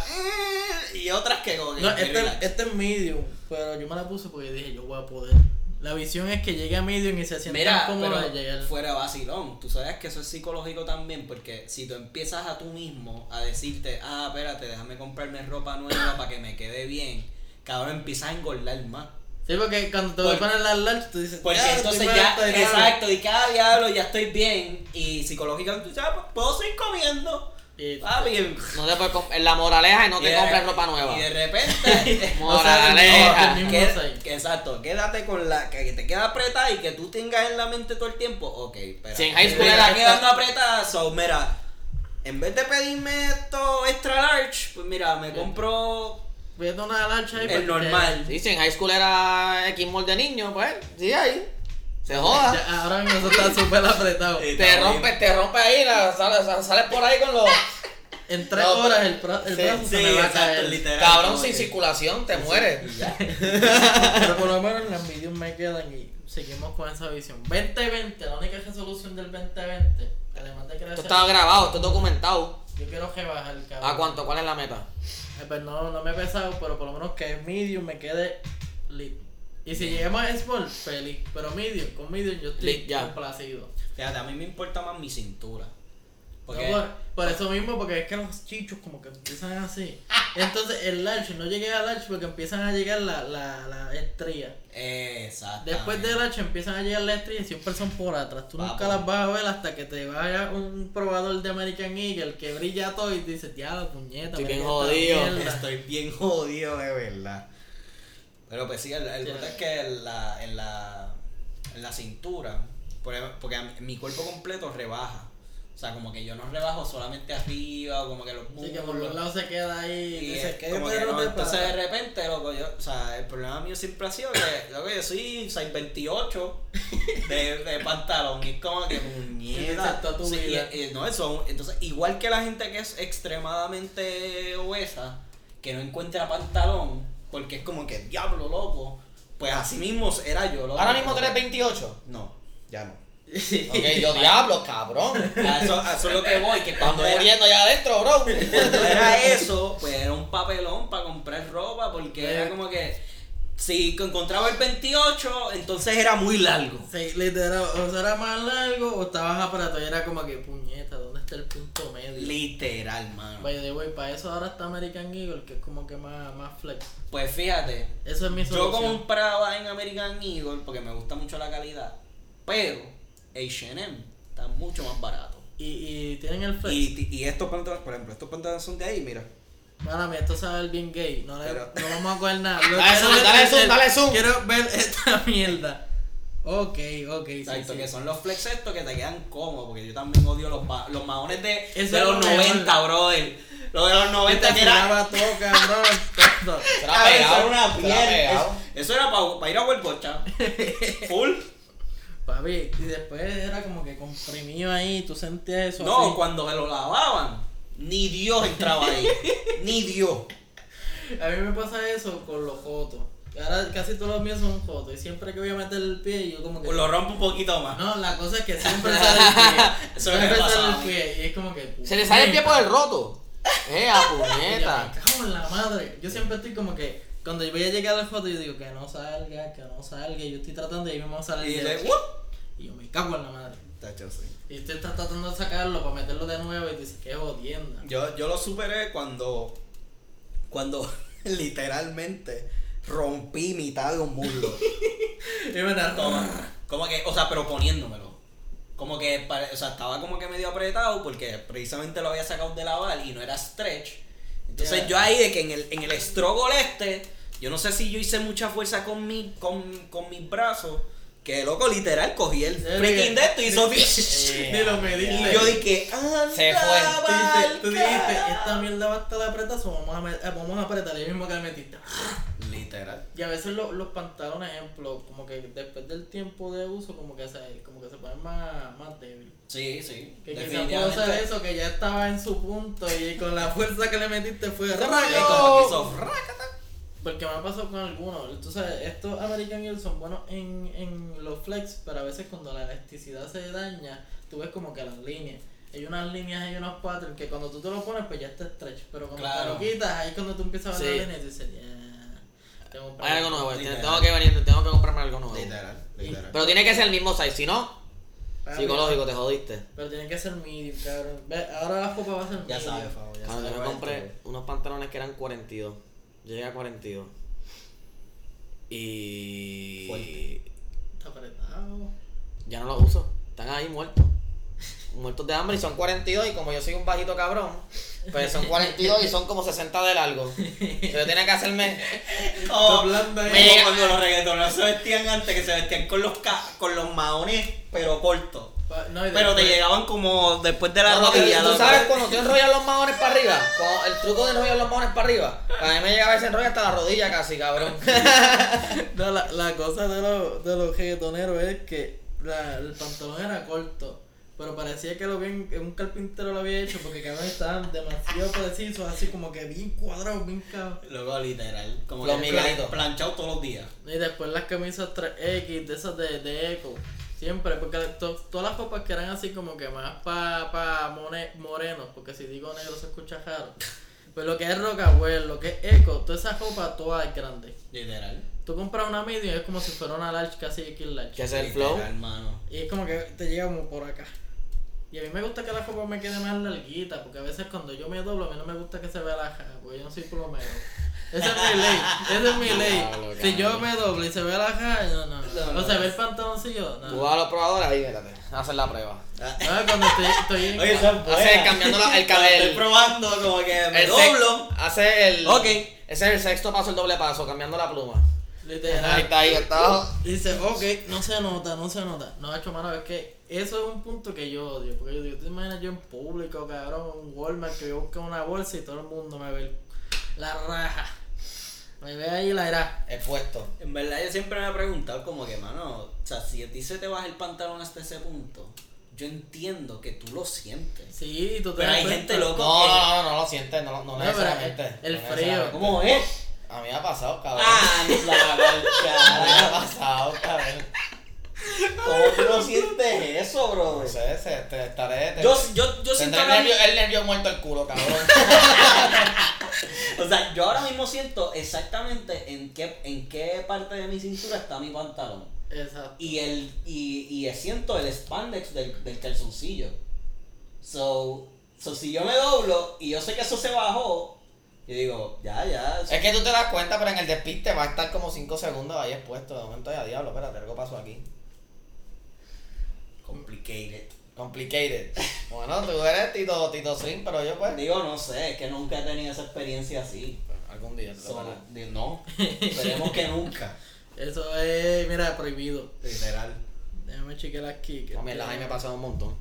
eh, y otras que No, que este, este es medium, pero yo me la puse porque dije, yo voy a poder. La visión es que llegue a medium y se sienta Mira, cómodo de llegar. fuera vacilón, tú sabes que eso es psicológico también, porque si tú empiezas a tú mismo a decirte, ah, espérate, déjame comprarme ropa nueva para que me quede bien, cabrón, empiezas a engordar más. Sí, porque cuando te voy poner las large, tú dices, Porque "Ya, entonces ya, muerto de hambre". exacto, y cada diablo ya estoy bien, y psicológicamente, tú sabes, puedo seguir comiendo. Y- Papi, y- No te puedes la moraleja y no y te de- compres ropa nueva. Y de repente, Moraleja. del mismo que- que exacto, quédate con la que te queda apretada y que tú tengas en la mente todo el tiempo. Ok, pero. Si en high school está quedando apretada, so mira, en vez de pedirme esto extra large, pues mira, me compro Vete una large ahí. el porque- normal. Sí, si en high school era X mall de niño, pues, sí, ahí. Se joda. Ya, ahora mismo eso está súper apretado. Sí. Te rompe, te rompe ahí, la, sales, sales por ahí con los. En tres No, horas el, bra- el Sí, brazo sí, se me va a caer. literal. Cabrón sin que- circulación, te mueres. Ya. Pero por lo menos las medium me quedan y seguimos con esa visión. 2020, la única resolución del 2020, además de crecer. Esto estaba grabado, esto es documentado. Yo quiero rebajar, cabrón. ¿A cuánto? ¿Cuál es la meta? Eh, pues no, no me he pesado, pero por lo menos que medium me quede lit. Y si llegamos a small, feliz. Pero medium, con medium yo estoy Lit, ya. complacido. Fíjate, a mí me importa más mi cintura. Porque No, por, por eso mismo, porque es que los chichos como que empiezan así. Entonces el large, no llegué al large porque empiezan a llegar la, la, la estrella. Exacto. Después del large empiezan a llegar las estrellas y siempre son por atrás. Tú nunca las vas a ver hasta que te vaya un probador de American Eagle que brilla todo y dices, diablo, puñeta. Estoy bien jodido". mierda". Estoy bien jodido de verdad. Pero pues sí, el, el Sí. punto es que en la, en la, en la cintura, porque mi cuerpo completo rebaja. O sea, como que yo no rebajo solamente arriba o como que los Sí, que por muslos. los lados se queda ahí y, Y dices, es ¿qué como que no, entonces de repente, loco, yo, o sea, el problema mío siempre ha sido que, loco, yo soy 628 de, de pantalón y es como que muñeca. Sí, y- y no, eso, entonces, igual que la gente que es extremadamente obesa, que no encuentra pantalón, porque es como que diablo, loco, pues así mismo era yo, loco. Ahora mismo tú eres que- 28. No, ya no. Ok, yo diablo, cabrón. A eso, a eso es lo que voy, que cuando era, muriendo allá adentro, bro. cuando era eso, pues era un papelón para comprar ropa, porque Eh. era como que si encontraba el 28, entonces era muy largo. Sí, literal, o sea, era más largo o estabas apretado y era como que, puñeta, ¿dónde está el punto medio? Literal, mano. By the way, para eso ahora está American Eagle, que es como que más, más flex. Pues fíjate, Eso es mi yo solución. compraba en American Eagle porque me gusta mucho la calidad, pero H&M está mucho más barato. Y, y tienen el flex. Y, y estos pantalones, por ejemplo, estos pantalones son de ahí, mira. Mala mía, esto sabe bien gay. No, le, Pero- no vamos a coger nada. Lo Dale quiero zoom, ver dale zoom, el- dale zoom. Quiero ver esta mierda. Ok, ok, sí, Exacto, sí. que son los flex estos que te quedan cómodos, porque yo también odio los, ba- los maones de, Eso de es los lo mejor. 90, brother. Los de los 90 que era... Todo, cabrón. todo. Pegado. pegado. Eso era para ir a Huelgocha. Full. Papi, y después era como que comprimido ahí, tú sentías eso No, así. cuando me lo lavaban, ni Dios entraba ahí. ni Dios. A mí me pasa eso con los fotos. Ahora casi todos los míos son fotos. Y siempre que voy a meter el pie, yo como que. Pues lo rompo un poquito más. No, la cosa es que siempre sale el pie. Eso siempre me sale el a mí. pie. Y es como que. Se le sale el pie por el roto. Eh, a puñeta. Me cago en la madre. Yo siempre estoy como que. Cuando yo voy a llegar al foto, yo digo que no salga, que no salga. Y yo estoy tratando y ahí mismo sale el Y dedo. dice. Y yo me cago en la madre. Tacho, sí. Y estoy tra- tratando de sacarlo para meterlo de nuevo y dices, qué jodienda. Yo, yo lo superé cuando, cuando literalmente rompí mitad de un muslo. Y me Toma. Como que, o sea, pero poniéndomelo. Como que, o sea, estaba como que medio apretado porque precisamente lo había sacado de lavar y no era stretch. Entonces yo ahí de que en el, en el este, yo no sé si yo hice mucha fuerza con mi, con, con mis brazos, que loco literal cogí el Ya, freaking de esto y hizo Eh, Ni lo Y mediste. yo dije, anda Se fue. Tú dijiste, esta mierda va a estar apretada, so vamos a, eh, vamos a apretar. Y ahí mismo que le metiste. Literal. Y a veces lo- los pantalones, ejemplo, como que después del tiempo de uso, como que se, como que se ponen más, más débil. Sí, sí. Que quizás pudo ser eso, que ya estaba en su punto y con la fuerza que le metiste fue Y rayo. Porque me ha pasado con algunos. Entonces, estos American Eagle son buenos en, en los flex, pero a veces cuando la elasticidad se daña, tú ves como que las líneas. Hay unas líneas, hay unos patterns que cuando tú te lo pones, pues ya está stretch. Pero cuando Claro. te lo quitas, ahí es cuando tú empiezas a ver Sí. la línea y dices, ya. Tengo Hay algo nuevo. Literal. Tengo que venir, tengo que comprarme algo nuevo. Literal, literal. Pero tiene que ser el mismo size, si no, Papi, psicológico, te jodiste. Pero tiene que ser medium, cabrón. Ve, ahora la copa va a ser Ya medium. sabes, Fabo, ya Cuando sabes. yo me compré unos pantalones que eran 42. Llegué a 42. Y. Fuerte. Está apretado. Ya no los uso. Están ahí muertos. Muertos de hambre y son 42 y como yo soy un bajito cabrón, pues son 42 y son como 60 de largo. Pero tiene que hacerme... Oh, como Me llega- cuando los reggaetoneros se vestían antes, que se vestían con los ca con los maones, pero cortos. No, Pero te llegaban como después de la No, no, rodilla. ¿Tú sabes cuando tú enrollas los maones para arriba? Cuando el truco de enrollar los maones para arriba. A mí me llega a veces enrollar hasta la rodilla casi, cabrón. No, la, la cosa de los, de los reggaetoneros es que la- el pantalón era corto, pero parecía que lo bien, un carpintero lo había hecho porque cabrón estaban demasiado precisos, así como que bien cuadrados, bien cabrón. Luego literal, como Los que planchado todos los días. Y después las camisas 3X, de esas de, de eco, siempre, porque to- todas las copas que eran así como que más pa, pa morenos, porque si digo negro se escucha raro. Pues lo que es Rocawear, lo que es Eco, toda esa ropa toda es grande. Literal. Tú compras una medium y es como si fuera una large casi X large. Que es el flow. Literal. Y es como que te llega como por acá. Y a mí me gusta que la ropa me quede más larguita, porque a veces cuando yo me doblo, a mí no me gusta que se vea la jara, porque yo no soy plomero. Esa es mi ley, esa es mi ley. Si yo me doblo y se ve la jara, no, no. O se ve el pantaloncillo, no. Tú vas a los probadores ahí, mírate. Hacer la prueba. No, cuando estoy, estoy en... Oye, cambiando la- el cabello. Estoy probando como que me El doblo. Hace el. Ok. Ese es el sexto paso, el doble paso, cambiando la pluma. Literal. Ahí está, ahí está. Dice, ok, no se nota, no se nota. No, hecho, mano, es que eso es un punto que yo odio. Porque yo digo, te imaginas yo en público, cabrón, en un Walmart, que yo busco una bolsa y todo el mundo me ve el- la raja. Me ve ahí la era. Expuesto. En verdad yo siempre me he preguntado como que, mano, o sea, si a ti se te baja el pantalón hasta ese punto, yo entiendo que tú lo sientes. Sí, tú te Pero hay cuenta. gente loca. No, no, no, no lo sientes, no, no No, necesariamente. el no frío. ¿Cómo es? A mí me ha pasado, cabrón. Ah, la A mí me ha pasado, cabrón. ¿Cómo tú no sientes eso, bro? No sé, se, te estaré. Te, Yo, yo, yo siento el nervio, el nervio muerto el culo, cabrón. O sea, yo ahora mismo siento exactamente en qué, en qué parte de mi cintura está mi pantalón. Exacto. Y el y, y siento el spandex del, del calzoncillo. So, so, si yo me doblo y yo sé que eso se bajó, yo digo, ya, ya. es que tú te das cuenta, pero en el despiste va a estar como 5 segundos ahí expuesto. De momento ya, diablo, espérate, algo pasó aquí. Complicated. Complicated. Bueno, tú eres Tito, Tito Swing, pero yo pues. Digo, no sé, es que nunca he tenido esa experiencia así. Algún día te So, de- no, esperemos que nunca. Eso es, mira, prohibido. Literal. Déjame chequear aquí. que A mí en la high me ha pasado un montón.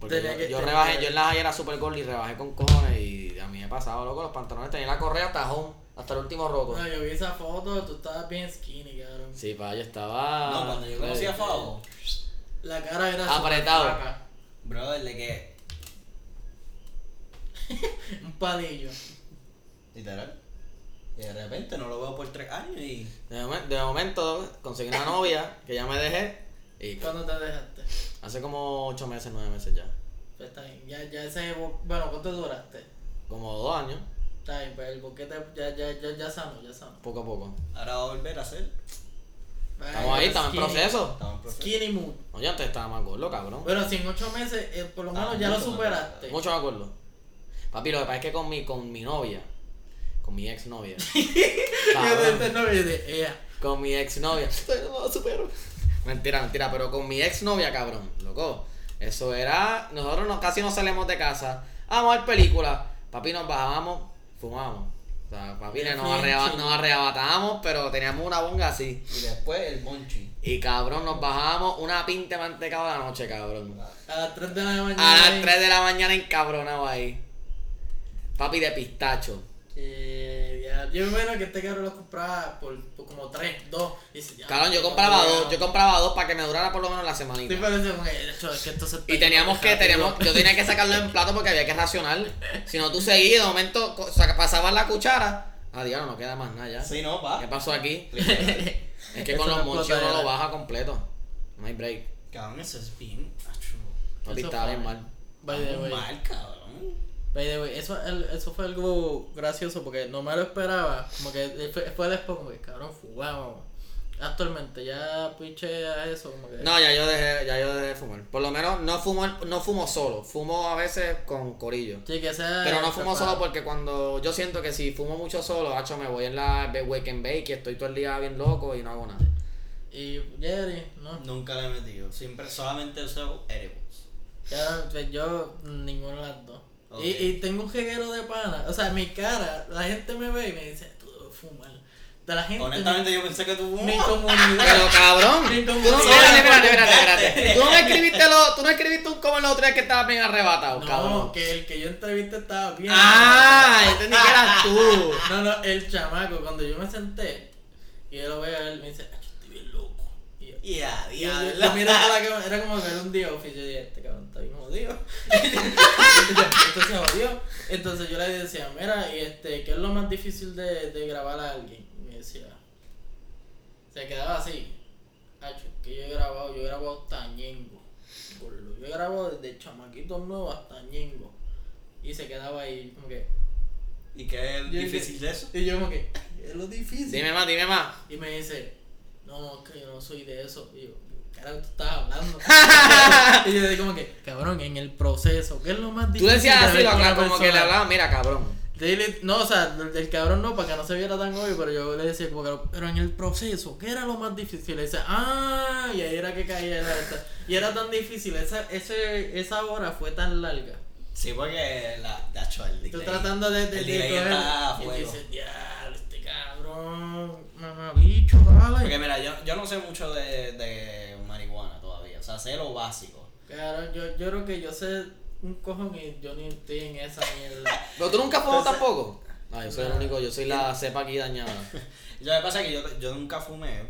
Porque yo, rebajé, yo en la high era super gordo y rebajé con cojones y a mí me ha pasado, loco, los pantalones tenía la correa hasta home, hasta el último roco. No, yo vi esa foto, tú estabas bien skinny, cabrón. Sí, pa, yo estaba... No, cuando yo conocí a Fabo, La cara era Apretado. brother, de que. Un palillo. Literal. Y de repente no lo veo por tres años y. De, momen- de momento conseguí una novia que ya me dejé y ¿Cuándo te dejaste? hace como 8 meses, 9 meses ya. Pues está bien. Ya, ya ese. bo- Bueno, ¿cuánto duraste? Como dos años, Está bien, pues el boquete ya, ya, ya, ya sano, ya sano. poco a poco. Ahora va a volver a hacer. Estamos ahí, estamos en proceso. Skinny mood. Oye, antes estaba más gordo, cabrón. Bueno, si en ocho meses, eh, por lo Ah, menos ya lo mucho más superaste. Mucho más gordo. Papi, lo que pasa es que con mi, con mi novia, con mi ex novia, Yo de este novio, de, con mi ex novia, no lo supero. Mentira, mentira, pero con mi ex novia, cabrón, loco. Eso era, nosotros no, casi no salimos de casa, vamos a ver películas, papi nos bajábamos, fumábamos. O sea, papi nos, arreba- nos arrebatábamos, pero teníamos una bonga así. Y después el monchi. Y cabrón, nos bajábamos una pinta de mantecado de la noche, cabrón. A las 3 de la mañana. A las 3 de la mañana encabronado ahí. Papi de pistacho. Eh, yo me imagino que este cabrón lo compraba por, por como 3, 2. Y dice, Cabrón, yo no, compraba no, dos, no. yo compraba dos para que me durara por lo menos la Sí, semanita. pero eso como que, de hecho, es que esto se Y teníamos que, teníamos, yo tenía que sacarlo en plato porque había que racionar. Si no, tú seguías, de momento co- saca- pasabas la cuchara. Ah, diablo, no queda más nada ya. Sí, no, pa. ¿Qué pasó aquí? Es que Eso con los no uno explota, lo baja completo. No hay break. Cabrón, eso es bien. Papi estaba bien mal. Mal, cabrón. By the way, eso, el- eso fue algo gracioso porque no me lo esperaba. Como que fue, fue después, como que cabrón, fugamos. Actualmente ya pinche a eso, como que. No, ya yo dejé, ya yo dejé de fumar. Por lo menos no fumo, no fumo solo. Fumo a veces con corillo. Sí, que sea. Pero no fumo solo porque cuando yo siento que si fumo mucho solo, hacho, me voy en la wake and bake y estoy todo el día bien loco y no hago nada. Y Jerry, ¿no? Nunca le he metido. Siempre solamente uso edibles. Ya, pues yo, ninguno de las dos. Y, y tengo un jeguero de pana. O sea, mi cara, la gente me ve y me dice, tú debes fumar. De la gente. Honestamente, yo pensé que tú mi, mi fumabas. comunidad. Pero cabrón, Ni tú como no, espérate, espérate, espérate. Tú no me escribiste lo, tú no escribiste un como el otro día que estaba bien arrebatado, no, cabrón. que el que yo entrevisté estaba bien. Ah, entendí que eras tú. No, no, el chamaco, cuando yo me senté y yo lo veo a él, me dice, "Acho, estoy bien loco. Y yo, yo, miro por la cámara, era como ver un día off y yo dije, este cabrón está bien jodido. Entonces se jodió. Entonces yo le decía, mira, y este, ¿qué es lo más difícil de, de grabar a alguien? Y me decía, se quedaba así. Acho, que yo he grabado, yo he grabado hasta Ñengo. Yo he grabado desde chamaquitos nuevos hasta Ñengo. Y se quedaba ahí, como que, ¿Y qué es Yo difícil de eso? Y yo como que, es lo difícil. Dime más, dime más. Y me dice, no, que yo no soy de eso. Y yo, carajo, tú estás hablando. y yo dije como que, cabrón, en el proceso, ¿qué es lo más Tú difícil? decías de así, lo como que le hablaba, mira, cabrón. Dile- no, o sea, del, del cabrón no, para que no se viera tan obvio, pero yo le decía como que, pero en el proceso, ¿qué era lo más difícil? Y dice, ah, y ahí era que caía la esta. Y era tan difícil, esa, ese, esa hora fue tan larga. Sí, porque la. De hecho, el Tú delay. tratando de, de, el de delay coger, está a y dices, diablo, este cabrón, mamabicho, dale. Porque mira, yo, yo no sé mucho de, de marihuana todavía. O sea, sé lo básico. Claro, yo, yo creo que yo sé un cojón y yo ni estoy en esa mierda. Pero tú nunca fumas tampoco. No, yo soy el único, yo soy la cepa aquí dañada. Lo que pasa es que yo, yo nunca fumé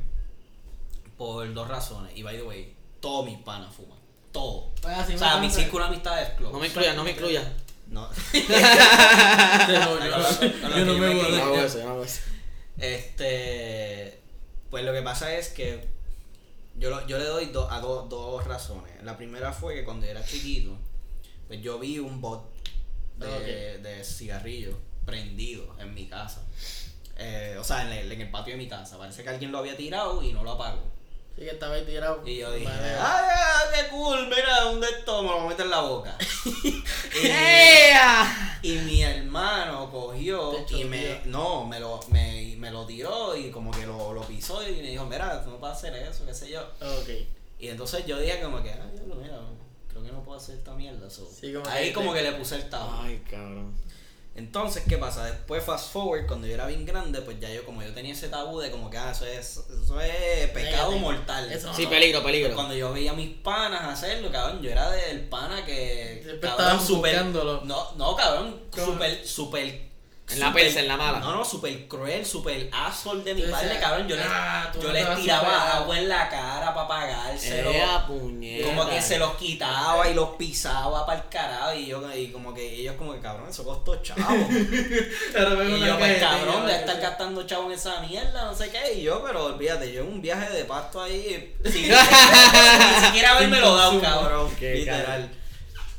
por dos razones. Y by the way, todos mis panas fuman. Todos. Pues así O sea, mi círculo de amistades close. No me incluyas, no me incluyas. No. No, con lo yo no me voy a No dar- Este. Pues lo que pasa es que yo, lo- yo le doy do- a do- dos razones. La primera fue que cuando yo era chiquito, pues yo vi un bot de, Ok. de cigarrillos prendido en mi casa. Eh, o sea, en el, en el patio de mi casa. Parece que alguien lo había tirado y no lo apagó. Sí, que estaba ahí tirado. Y yo dije, Vale. ¡ay, ay, qué cool! Mira, un de estos me lo voy a meter en la boca. y, ¡Ea! y mi hermano cogió y me, no, me lo, me, me lo tiró y como que lo, lo pisó y me dijo, mira, tú no puedes hacer eso, qué sé yo. Ok. Y entonces yo dije como que, ay, diablo, mira, creo que no puedo hacer esta mierda. so". Sí, como Ahí que como te- que le puse el tabú. Ay, cabrón. Entonces, ¿qué pasa? Después, fast forward, cuando yo era bien grande, pues ya yo, como yo tenía ese tabú de como que, ah, eso es, eso es pecado mortal. Eso Sí, no. peligro, peligro. Cuando yo veía a mis panas hacerlo, cabrón, yo era del pana que. Siempre cabrón, estaban súper- buscándolo. No, no, cabrón, súper, súper. En la persa, en la mala. No, no, súper cruel, súper asshole de mi padre, cabrón. Yo, "Ah, le, yo les tiraba superar". agua en la cara para puñeta. Como que se los quitaba y los pisaba para el carajo. Y yo, y como que ellos, como que cabrón, eso costó chavo. Y yo, pues cabrón, de estar gastando chavo en esa mierda, no sé qué. Y yo, pero olvídate, yo en un viaje de pasto ahí, sin, ni siquiera haberme lo dado, cabrón. Literal.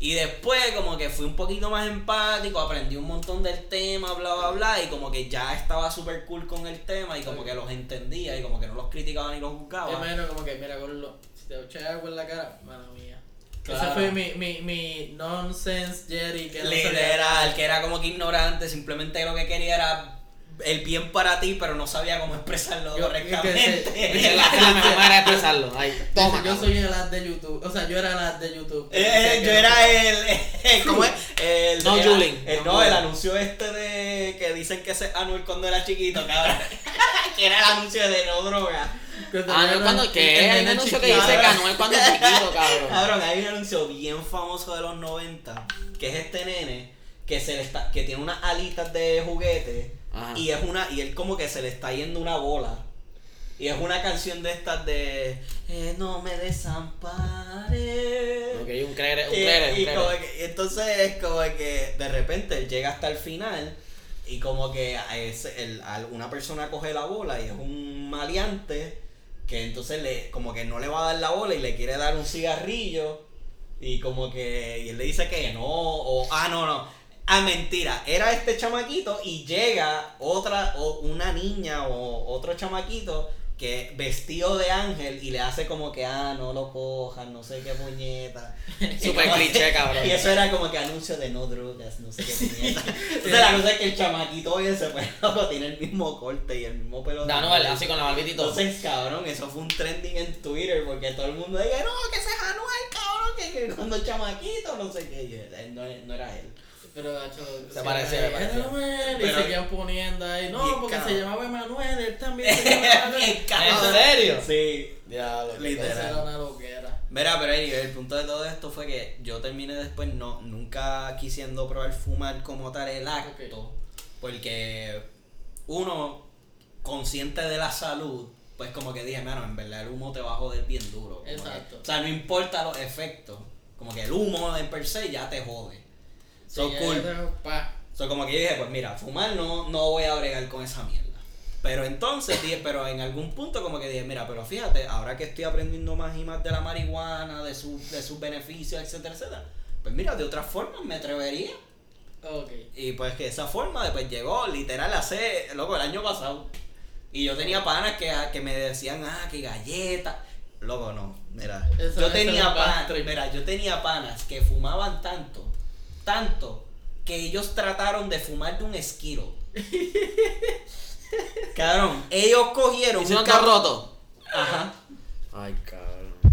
Y después, como que fui un poquito más empático, aprendí un montón del tema, bla, bla, bla. Y como que ya estaba súper cool con el tema y como que los entendía y como que no los criticaba ni los Es juzgaba. menos como que, mira, Gordo, si te echas agua en la cara, mala mía. Claro. Ese fue mi, mi, mi nonsense Jerry. Que no Literal, que era como que ignorante, simplemente lo que quería era el bien para ti, pero no sabía cómo expresarlo Yo- correctamente. Es la, manera de expresarlo. Ay, toma, yo soy el ad de YouTube. O sea, yo era el ad de YouTube. Eh, eh, yo era el, el- ¿cómo es? El, No, el- No, no, el anuncio este de que dicen que ese es Anuel cuando era chiquito, cabrón. que era el anuncio de no droga. Ah, no, cuando que hay un anuncio que dice que Anuel cuando es chiquito, cabrón. Cabrón, hay un anuncio bien famoso de los 90 que es este nene que se le está, que tiene unas alitas de juguete Ajá. y es una y él como que se le está yendo una bola. Y es una canción de estas de eh, no me desampares. Ok, un creer, un creer, y como creer. que- entonces es como que de repente él llega hasta el final y como que a ese- el- a una persona coge la bola y es un maleante que entonces le como que no le va a dar la bola y le quiere dar un cigarrillo y como que y él le dice que no o ah no no ah mentira era este chamaquito y llega otra o una niña o otro chamaquito que vestido de ángel y le hace como que ah no lo cojan no sé qué puñeta Super cliché, cabrón. y eso era como que anuncio de no drogas no sé qué puñeta entonces la cosa es que el chamaquito ese pues loco tiene el mismo corte y el mismo pelo Da, no, así con la barbita y todo. entonces, cabrón, eso fue un trending en Twitter porque todo el mundo decía, no, que ese es Anuel, cabrón, que, que cuando chamaquito, no sé qué. Y él no, no era él. Pero, gacho, Se sí, parecía, era se parecía. Emanuel, y Pero- seguían poniendo ahí. No, porque cabrón. se llamaba Emanuel, él también se llamaba ¿En serio? Sí. Diablo, Literal. Era una loquera. Mira, pero anyway, el punto de todo esto fue que yo terminé después no, nunca quisiendo probar fumar como tal el acto. Porque uno, consciente de la salud, pues como que dije, mano, en verdad el humo te va a joder bien duro. que- Exacto. o sea, no importa los efectos. Como que el humo en per se ya te jode. So cool. pa. So, como que yo dije, pues mira, fumar no, no voy a bregar con esa mierda. Pero entonces dije, pero en algún punto como que dije, mira, pero fíjate, ahora que estoy aprendiendo más y más de la marihuana, de, su, de sus beneficios, etcétera, etcétera, pues mira, de otras formas me atrevería. Y pues que esa forma después llegó literal hace, loco, el año pasado. Y yo tenía panas que, que me decían, ah, que galleta. Loco, no, mira. Eso- yo eso tenía panas, mira, yo tenía panas que fumaban tanto, tanto, que ellos trataron de fumar de un esquiro. Cabrón, ellos cogieron ¿Y si no un está cab- roto? Ajá. Ay, cabrón.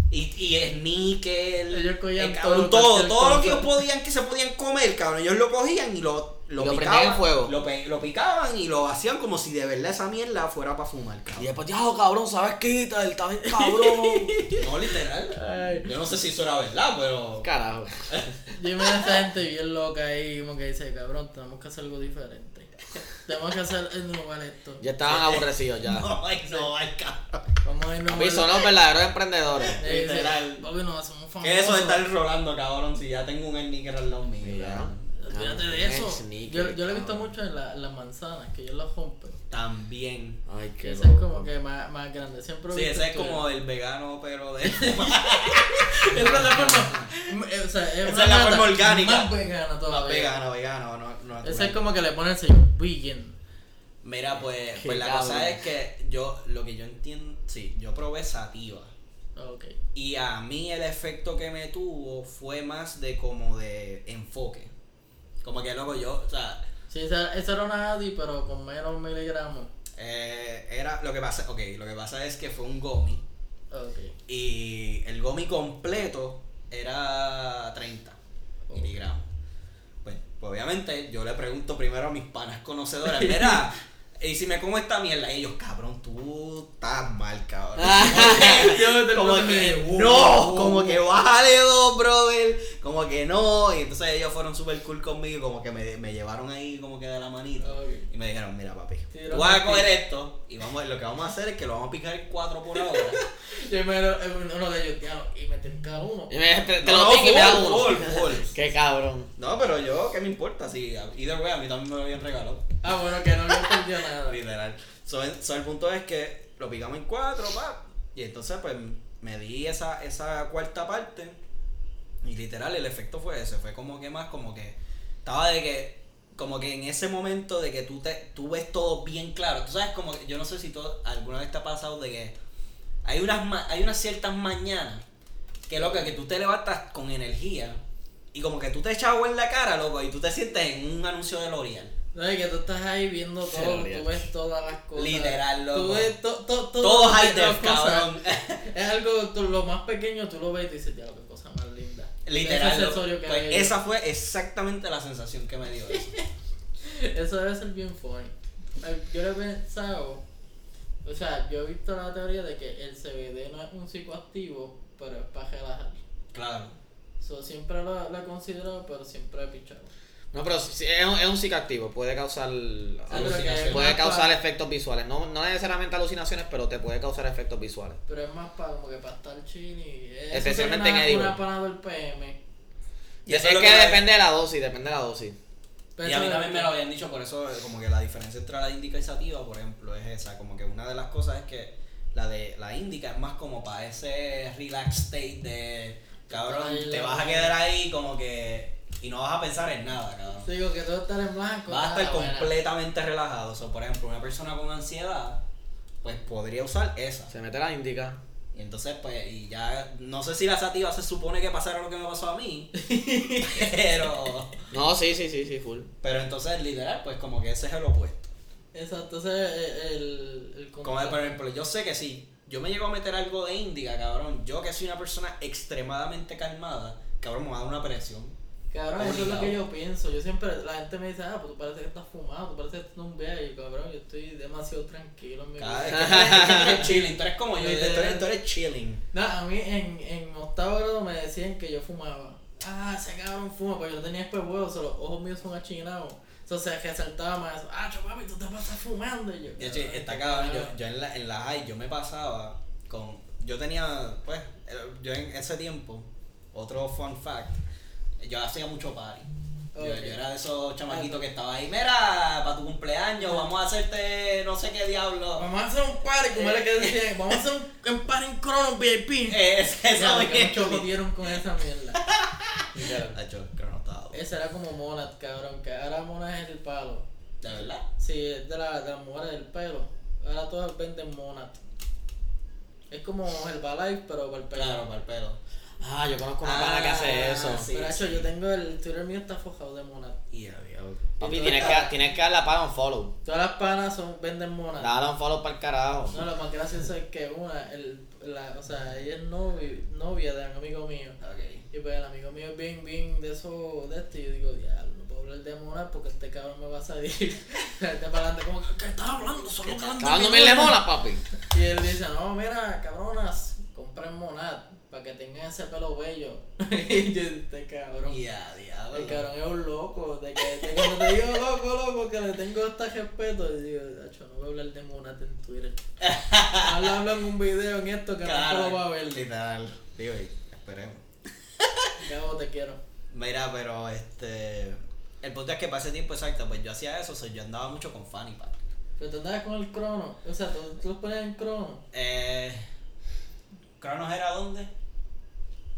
Y, y sníquel, Ellos cogían cabrón, todo, todo, todo lo que ellos podían, que se podían comer, cabrón, ellos lo cogían y lo, lo, Y lo picaban, prendían en fuego. Lo, lo picaban y lo hacían como si de verdad esa mierda fuera para fumar, Y cabrón. después, ya, cabrón, ¿sabes qué? Él está bien cabrón. No, literal. Ay. Yo no sé si eso era verdad, pero... Carajo. Yo me da esa gente bien loca ahí, como que dice, cabrón, tenemos que hacer algo diferente. Tenemos que hacer innovar esto. Ya estaban aborrecidos ya. No, ay, no, ay, cabrón. Vamos a. Papi, son los verdaderos emprendedores. Literal. Papi, nos hacemos famosos. ¿Qué es eso de estar rolando, cabrón? Si ya tengo un sneaker al lado mío, Olvídate de eso. sneaker, Yo, yo lo he visto mucho en, la- en las manzanas, que ellos las rompen. También. Ay, qué Ese es como que más, más grande. Siempre Sí, ese es que- como el vegano, pero de... Esa es la forma. eh, O sea, es Esa es la forma orgánica. Más vegana todavía. No, vegano, vegano, no, no Ese es como que le pone el sello vegan. Mira, pues, Qué pues la cabrón. cosa es que yo, lo que yo entiendo, sí, yo probé sativa. Ok. Y a mí el efecto que me tuvo fue más de como de enfoque. Como que luego yo, o sea, Sí, esa, esa era una Adi, pero con menos miligramos. eh, era, lo que pasa, ok, lo que pasa es que fue un gomi. Ok. Y el gomi completo era 30 Oh. miligramos. Pues, pues, obviamente yo le pregunto primero a mis panas conocedoras, mira, y si me como esta mierda, y ellos, cabrón, tú estás mal, cabrón. Yo te como que no, uh, como que bájale dos, brother, como que no, y entonces ellos fueron súper cool conmigo, y como que me, me llevaron ahí como que de la manita. Y me dijeron, mira papi, Sí, tú vas a coger esto y vamos, lo que vamos a hacer es que lo vamos a picar en cuatro por ahora. Yo me lo- uno de ellos, y me tienen cada uno. Y me- te, te No, lo no, pico y me da uno. Qué cabrón. No, pero yo, ¿qué me importa? Si either way, a mí también me lo habían regalado. Ah, bueno, que no le entendió nada. Literal. So, el punto es que lo picamos en cuatro, pa. Y entonces, pues, me di esa, esa cuarta parte. Y literal, el efecto fue ese. Fue como que más, como que. Estaba de que. Como que en ese momento de que tú, te, tú ves todo bien claro. Tú sabes, como que. Yo no sé si todo, alguna vez te ha pasado de que. Hay unas, hay unas ciertas mañanas. Que loco, que tú te levantas con energía. Y como que tú te echas agua en la cara, loco. Y tú te sientes en un anuncio de L'Oreal. No, y que tú estás ahí viendo todo, tú ves todas las cosas. Literal, loco. Tú ves to, to, to- Todo high def, cabrón. Es algo, tú, lo más pequeño tú lo ves y dices, diablo, qué cosa más linda. Literal. Loco. Pues esa fue exactamente la sensación que me dio eso. Eso debe ser bien funny. Yo lo he pensado, o sea, yo he visto la teoría de que el CBD no es un psicoactivo, pero es para relajar. Claro. So, siempre lo, lo he considerado, pero siempre he pichado. No, pero sí, es un, es un psicoactivo, puede causar que puede causar efectos visuales, no, no necesariamente alucinaciones, pero te puede causar efectos visuales. Pero es más para como que para estar chill y... eso Especialmente sería en edible. una panadol PM. Y es eso es que, depende de la dosis, depende de la dosis. Pero Y a mí también me de- lo habían dicho, por eso eh, como que la diferencia entre la indica y sativa, por ejemplo, es esa. Como que una de las cosas es que la de la indica es más como para ese relax state de, cabrón, Ay, te vas a quedar ahí como que... Y no vas a pensar en nada, cabrón. Digo que todo estar en blanco. Vas a estar buena. completamente relajado. O sea, por ejemplo, una persona con ansiedad, pues podría usar esa. Se mete la indica. Y entonces, pues, y ya, no sé si la sativa se supone que pasara lo que me pasó a mí, pero, No, sí, sí, sí, sí, full. pero entonces, literal, pues como que ese es el opuesto. Exacto, ese es el... el Como por ejemplo, yo sé que si yo me llego a meter algo de índica, cabrón, yo que soy una persona extremadamente calmada, cabrón, me va a dar una presión. Cabrón, eso es lo que yo pienso. Yo siempre, la gente me dice, ah, pues tú parece que estás fumado, tú pareces que estás un. Y cabrón, yo estoy demasiado tranquilo en mi vida. que, es que tú eres chilling, tú eres como yo, tú eres, tú eres chilling. No, a mí en, en octavo grado me decían que yo fumaba. Ah, ese cabrón fuma, pero yo tenía espejuelos, o los ojos míos son achinados. Entonces resaltaba más eso. Ah, papi, tú te pasas fumando. Y yo, De hecho, cabrón, está cabrón, yo, yo en la, en la high, yo me pasaba con, yo tenía, pues, eh, yo en ese tiempo, otro fun fact, yo hacía mucho party. Yo, yo era de esos chamaquitos que estaba ahí, mira, para tu cumpleaños, vamos a hacerte no sé qué diablo. Vamos a hacer un party, como era que decían. Vamos a hacer un, un party en Cronos VIP. Eh, es- mismo. muchos jodieron con esa mierda. Bueno. ese era como Monad, cabrón, que ahora Monad es el palo. ¿De verdad? Sí, es de, la, de las mujeres del pelo. Ahora todas venden Monad. Es como Herbalife, pero para el pelo. Claro, para el pelo. Ah, yo conozco una Ah, pana que hace eso. sí. Pero hecho, yo tengo el Twitter mío está forjado de diablo. Papi, tienes que, tienes que darle a para un follow. Todas las panas son, venden Monad. Dale un follow para el carajo. No, lo más gracioso es que una, el, la, o sea, ella es novia, novia de un amigo mío. Y pues el amigo mío es bien, bien de eso, de esto. Y yo digo, diablo, no puedo hablar de Monad porque este cabrón me va a salir. este para adelante, como, ¿qué estás hablando? Solo Está dando mil mola, papi. Y él dice, no, mira, cabronas, compren Monad para que tengan ese pelo bello. y yo, este cabrón. Y a diablo. El cabrón es un loco, de que, de que cuando te digo loco, loco, que le tengo hasta respeto, y digo, Nacho, no voy a hablar de Monad en Twitter. habla, habla en un video en esto que Claro, no lo va a ver. Literal. Digo, esperemos. Cabo, te quiero. Mira, pero este. El punto es que para ese tiempo exacto, pues yo hacía eso, o sea, yo andaba mucho con Fanny Pack. Pero tú andabas con el crono, o sea, tú, tú los ponías en crono. Eh. ¿Cronos era dónde?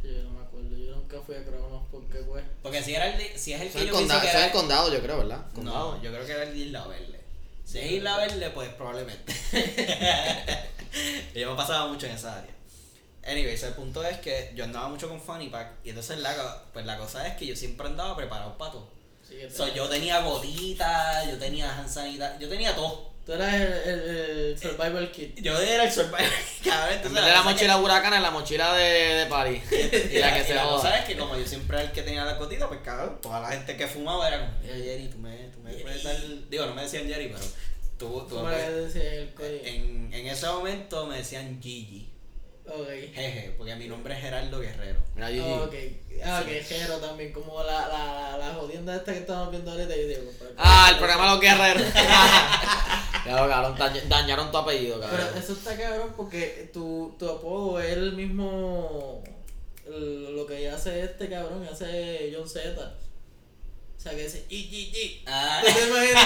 Yo no me acuerdo, yo nunca fui a cronos porque pues. Porque si era el si es el Eso que es yo el condado, que era. el condado, yo creo, ¿verdad? Condado. No, yo creo que era el de Isla Verde. Si es Isla Verde, pues probablemente. yo me pasaba mucho en esa área. Anyways, el punto es que yo andaba mucho con Funny Pack y entonces la, pues la cosa es que yo siempre andaba preparado para todo. Sí, So, yo tenía gotitas, yo tenía hand sanitizer, yo tenía todo. Tú eras el, el, el survival kit. Yo era el survivor cada vez. En entonces la cosa mochila huracán es la mochila de, de París. que- Y la que y se la cosa joda. es que como yo siempre era el que tenía las gotitas, pues cabrón, toda la gente que fumaba era como, Jerry, tú me, tú me puedes dar... Digo, no me decían Jerry, pero tú, tú ¿Cómo me le puedes- decías el en, en ese momento me decían Gigi. Ok. Jeje, porque mi nombre es Gerardo Guerrero. Mira, Gigi. Ah, ok. Ah, ok, Jero también, como la, la, la jodienda esta que estamos viendo ahorita. Yo digo, pero- Ah, el programa de los guerreros. Claro, cabrón, dañ- dañaron tu apellido, cabrón. Pero eso está cabrón porque tu, tu apodo es el mismo. lo que hace este cabrón, hace John Z. O sea, que dice IGG. Ah, ¿Tú te imaginas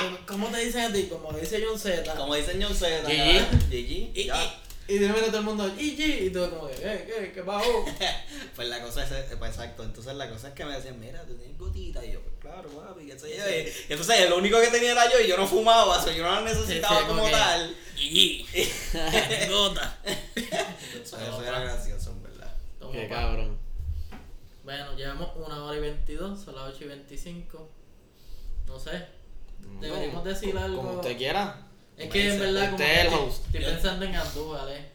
como que, ¿Cómo te dicen a ti? Como dice John Z. como dicen John Z. Gigi. cabrón. Y, de repente todo el mundo IGG. Y tú como que, ¿qué? ¿Qué? ¿Qué bajo? Pues la cosa es, eh, pues exacto, entonces la cosa es que me decían, mira, tú tienes gotita, y yo, pues claro, papi, qué sé yo, y, entonces lo único que tenía era yo, y yo no fumaba, o sea, yo no la necesitaba Sí, sí, como tal. IGG. Gota. Eso, eso era gracioso, en verdad. Qué pa. cabrón. Bueno, llevamos una hora y 22, son las 8 y 25. No sé. Deberíamos decir algo. Como usted quiera. Es que en verdad, como Usted que es el estoy, host. estoy Yo- pensando en Andújar, eh.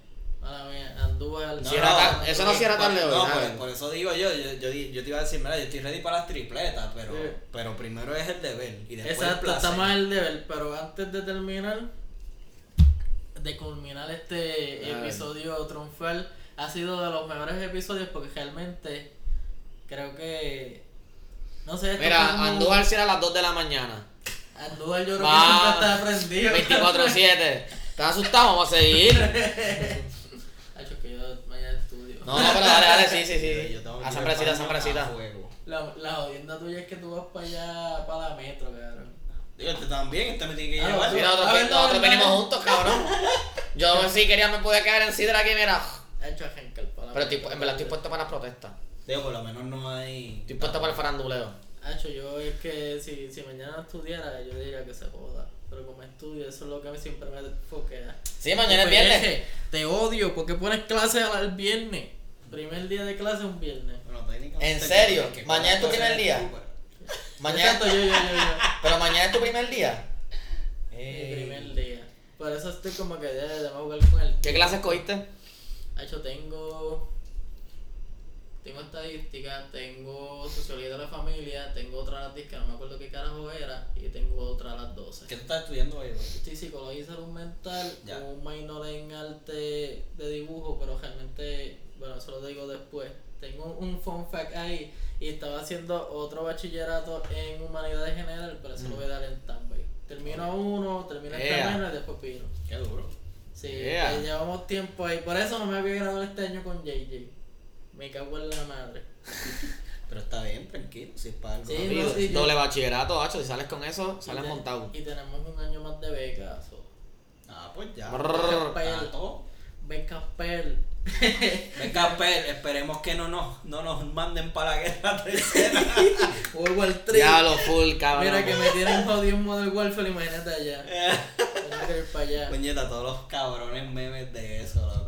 Andújar. Si era tan- eso no cierra tarde hoy, No, nada. pues, por eso digo yo, yo, yo, te iba a decir, mira, yo estoy ready para las tripletas, pero, Sí. pero primero es el deber, y después el Exacto, placer. estamos al deber, pero antes de terminar, de culminar este episodio triunfal, ha sido de los mejores episodios porque realmente creo que. No sé, Mira, Andújar si era a las 2 de la mañana. Andújar yo creo que Va. siempre está prendido. 24-7. ¿Estás asustado? Vamos a seguir. Hacho, que yo mañana estudio. No, no, pero dale, dale, sí, sí, sí. yo tengo que A ir sembrecita, al a baño sembrecita. a fuego. La, la jodienda tuya es que tú vas para allá, para la metro, cabrón. Digo, este también, este me tiene que Ah, llevar. sí. Mira, nosotros, A ver, nosotros no, venimos no. juntos, cabrón. Yo si quería me pude caer en sidra aquí, mira. Henkel, para Pero estoy- en verdad estoy puesto para las protestas. Digo, por lo menos no hay. Estoy puesto para el faranduleo. Hacho, yo es que si, si mañana no estudiara, yo diría que se joda. Pero como estudio, eso es lo que a mí siempre me foquea. Sí, mañana es viernes. Te odio, porque pones clases al viernes? Primer día de clase un viernes. Bueno, técnicamente ¿En serio? que- ¿Mañana es tu primer día? Mañana. Yo, yo, yo, yo. Pero mañana es tu primer día. Mi primer día. Por eso estoy como que ya de jugar con el. ¿Qué clases cogiste? Hacho, tengo. Tengo estadística, tengo sociología de la familia, tengo otra a las 10 que no me acuerdo qué carajo era, y tengo otra a las 12. ¿Qué tú estás estudiando hoy? Estoy psicología y salud mental Ya. con un minor en arte de dibujo, pero realmente, bueno, eso lo digo después. Tengo un fun fact ahí y estaba haciendo otro bachillerato en humanidades general, pero eso lo voy a dar en Tambay. Termino uno, termino el Yeah. primero y después pino. Qué duro. Sí, Yeah. llevamos tiempo ahí. Por eso no me había graduado este año con JJ. Me cago en la madre. Pero está bien, tranquilo, si es para algo. Sí, rápido. no, sí, yo- Doble bachillerato, hacho. Si sales con eso, sales Y te- montado. Y tenemos un año más de becas. so. Ah, pues ya. Brrr. Pa' el- todo. Ben Casper. Venga, Pel, esperemos que no nos, no nos manden para la guerra tercera. World War 3. Diablo full, cabrón. Mira que me tienen jodido un Modern Warfare, imagínate allá. Tengo que ir para allá. Puñeta, todos los cabrones memes de eso, loco.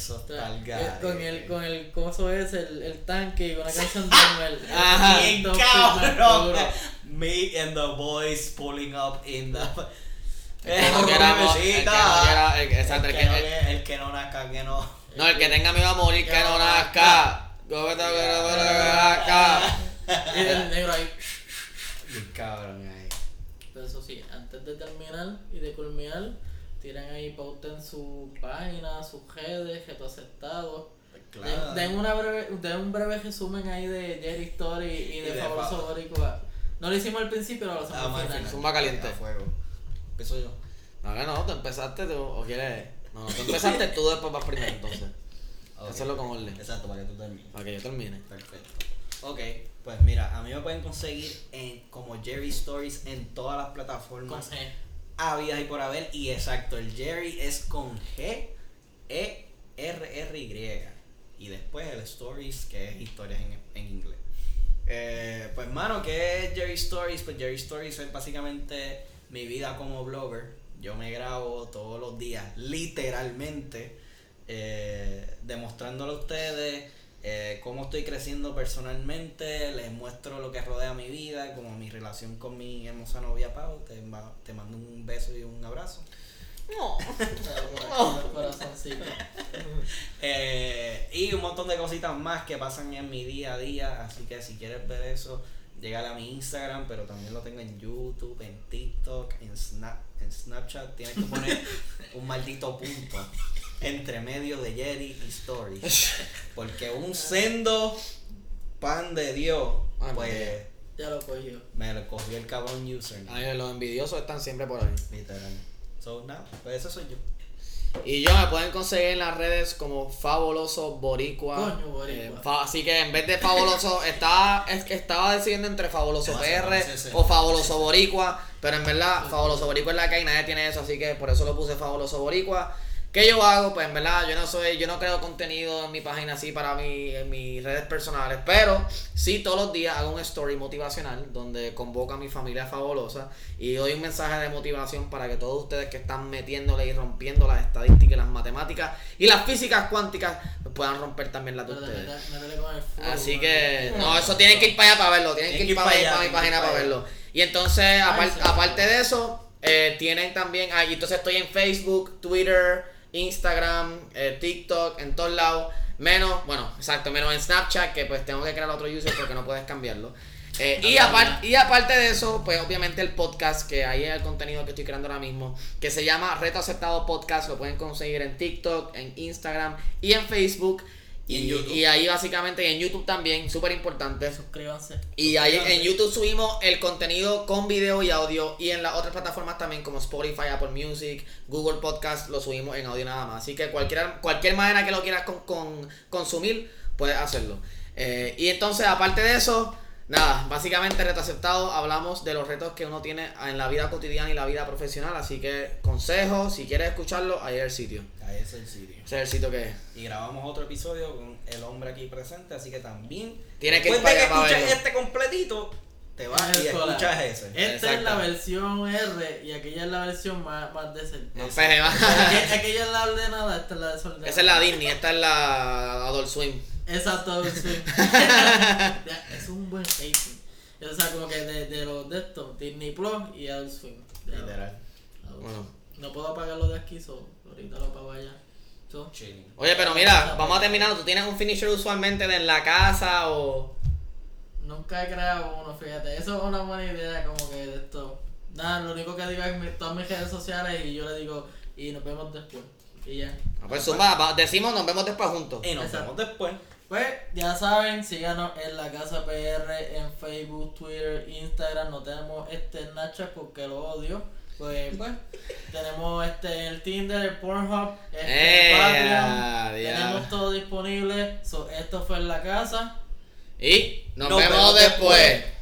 Eso está eh, garete. con el, con el, ¿cómo es? El, el tanque y con la canción de Noel. Ajá. Bien cabrón. Me and the boys pulling up in the. El que no quiera mo- el que no quiera- el- exacto, el el que quiera- el que no nazca, que no. No, el que tenga miedo a morir, que no nazca. Gómez, que no nazca. Y el negro ahí. Bien cabrón ahí. Pero eso sí, antes de terminar y de culminar, tiran ahí, pauten su página, sus redes, que tú aceptado. Claro. Den, den una breve, den un breve resumen ahí de Jerry Story y Y de, de Fabuloso Fa- Boricua. No lo hicimos al principio, pero lo hacemos Vamos al al final. Zumba caliente. A fuego. Empiezo yo. No, que no, tú empezaste tú, o quieres. No, no, tú empezaste tú después vas primero entonces. Ok. Hacerlo con orden. Exacto, para que tú termines. Para que yo termine. Perfecto. Ok, pues mira, a mí me pueden conseguir en, como Jerry Stories en todas las Con plataformas G. habidas y por haber. Y exacto, el Jerry es con G, E, R, R, Y. Y después el Stories, que es historias en, en inglés. Eh, pues mano, ¿qué es Jerry Stories? Pues Jerry Stories es básicamente mi vida como blogger. Yo me grabo todos los días, literalmente, eh, demostrándole a ustedes eh, cómo estoy creciendo personalmente, les muestro lo que rodea mi vida, como mi relación con mi hermosa novia Pau. Te, te mando un beso y un abrazo. No. Eh, y un montón de cositas más que pasan en mi día a día. Así que si quieres ver eso, llegale a mi Instagram, pero también lo tengo en YouTube, en TikTok, en, Snap, en Snapchat. Tienes que poner un maldito punto entre medio de Jerry y Stories. Porque un sendo pan de Dios, Ay, pues. Ya lo cogió. me lo cogió el cabrón user. Ay, los envidiosos están siempre por ahí. Literal. So, nada, pues eso soy yo. Y yo me pueden conseguir en las redes como Fabuloso Boricua. Coño, Boricua. Eh, fa- así que en vez de Fabuloso, estaba, es que estaba decidiendo entre Fabuloso No, sí, PR sí, sí. o Fabuloso Boricua. Pero en verdad, Fabuloso Boricua es la que hay, nadie tiene eso, así que por eso lo puse Fabuloso Boricua. ¿Qué yo hago? Pues en verdad, yo no soy, yo no creo contenido en mi página así para mi, en mis redes personales, pero sí todos los días hago un story motivacional donde convoco a mi familia fabulosa y doy un mensaje de motivación para que todos ustedes que están metiéndole y rompiendo las estadísticas, y las matemáticas y las físicas cuánticas pues puedan romper también las de ustedes. Así que, no, eso tienen que ir para allá para verlo, tienen que ir para, allá, para mi página para verlo. Y entonces, aparte de eso, eh, tienen también, ahí entonces estoy en Facebook, Twitter, Instagram, eh, TikTok, en todos lados, menos, bueno, exacto, menos en Snapchat, que pues tengo que crear otro user porque no puedes cambiarlo. Eh, y, y aparte de eso, pues obviamente el podcast, que ahí es el contenido que estoy creando ahora mismo, que se llama Reto Aceptado Podcast, lo pueden conseguir en TikTok, en Instagram y en Facebook. Y en Y, YouTube. y ahí básicamente y en YouTube también, súper importante. Suscríbanse. Y ahí en. YouTube subimos el contenido con video y audio. Y en las otras plataformas también, como Spotify, Apple Music, Google Podcast, lo subimos en audio nada más. Así que cualquier, cualquier manera que lo quieras con, con- consumir, puedes hacerlo. Eh, y entonces, aparte de eso, nada, básicamente reto aceptado. Hablamos de los retos que uno tiene en la vida cotidiana y la vida profesional. Así que, consejos, si quieres escucharlo, ahí es el sitio. Ahí es el sitio. Ese es el sitio que es. Y grabamos otro episodio con el hombre aquí presente, así que también. Tienes que ir de para que allá escuches este completito, te vas y escuchas ese. Esta es la versión R y aquella es la versión más, más decente. No Exacto. peje más. Aquella es la ordenada, esta es la desordenada. Esa es la Disney, esta es la Adult Swim. Exacto, sí. Ya, es un buen rating. O sea, como que de, de los de estos, Disney Plus y Adult Swim. Literal. Adult Bueno. Swim. No puedo apagarlo de aquí, so, apago allá. So, Chilling. Oye, pero mira, vamos a terminar. ¿Tú tienes un finisher usualmente de en la casa o...? Nunca he creado uno, fíjate. Eso es una buena idea, como que de esto. Nada, lo único que digo es mi- todas mis redes sociales y yo le digo, y nos vemos después. Y ya. Ah, Pues va- decimos nos vemos después juntos. Y nos Exacto. vemos después. Pues ya saben, síganos en la casa PR, en Facebook, Twitter, Instagram. No tenemos este Snapchat porque lo odio. Pues, pues tenemos este el Tinder, el Pornhub, este Eh, Patreon. Tenemos todo disponible. So, esto fue en la casa. Y nos, Nos vemos, vemos después. después.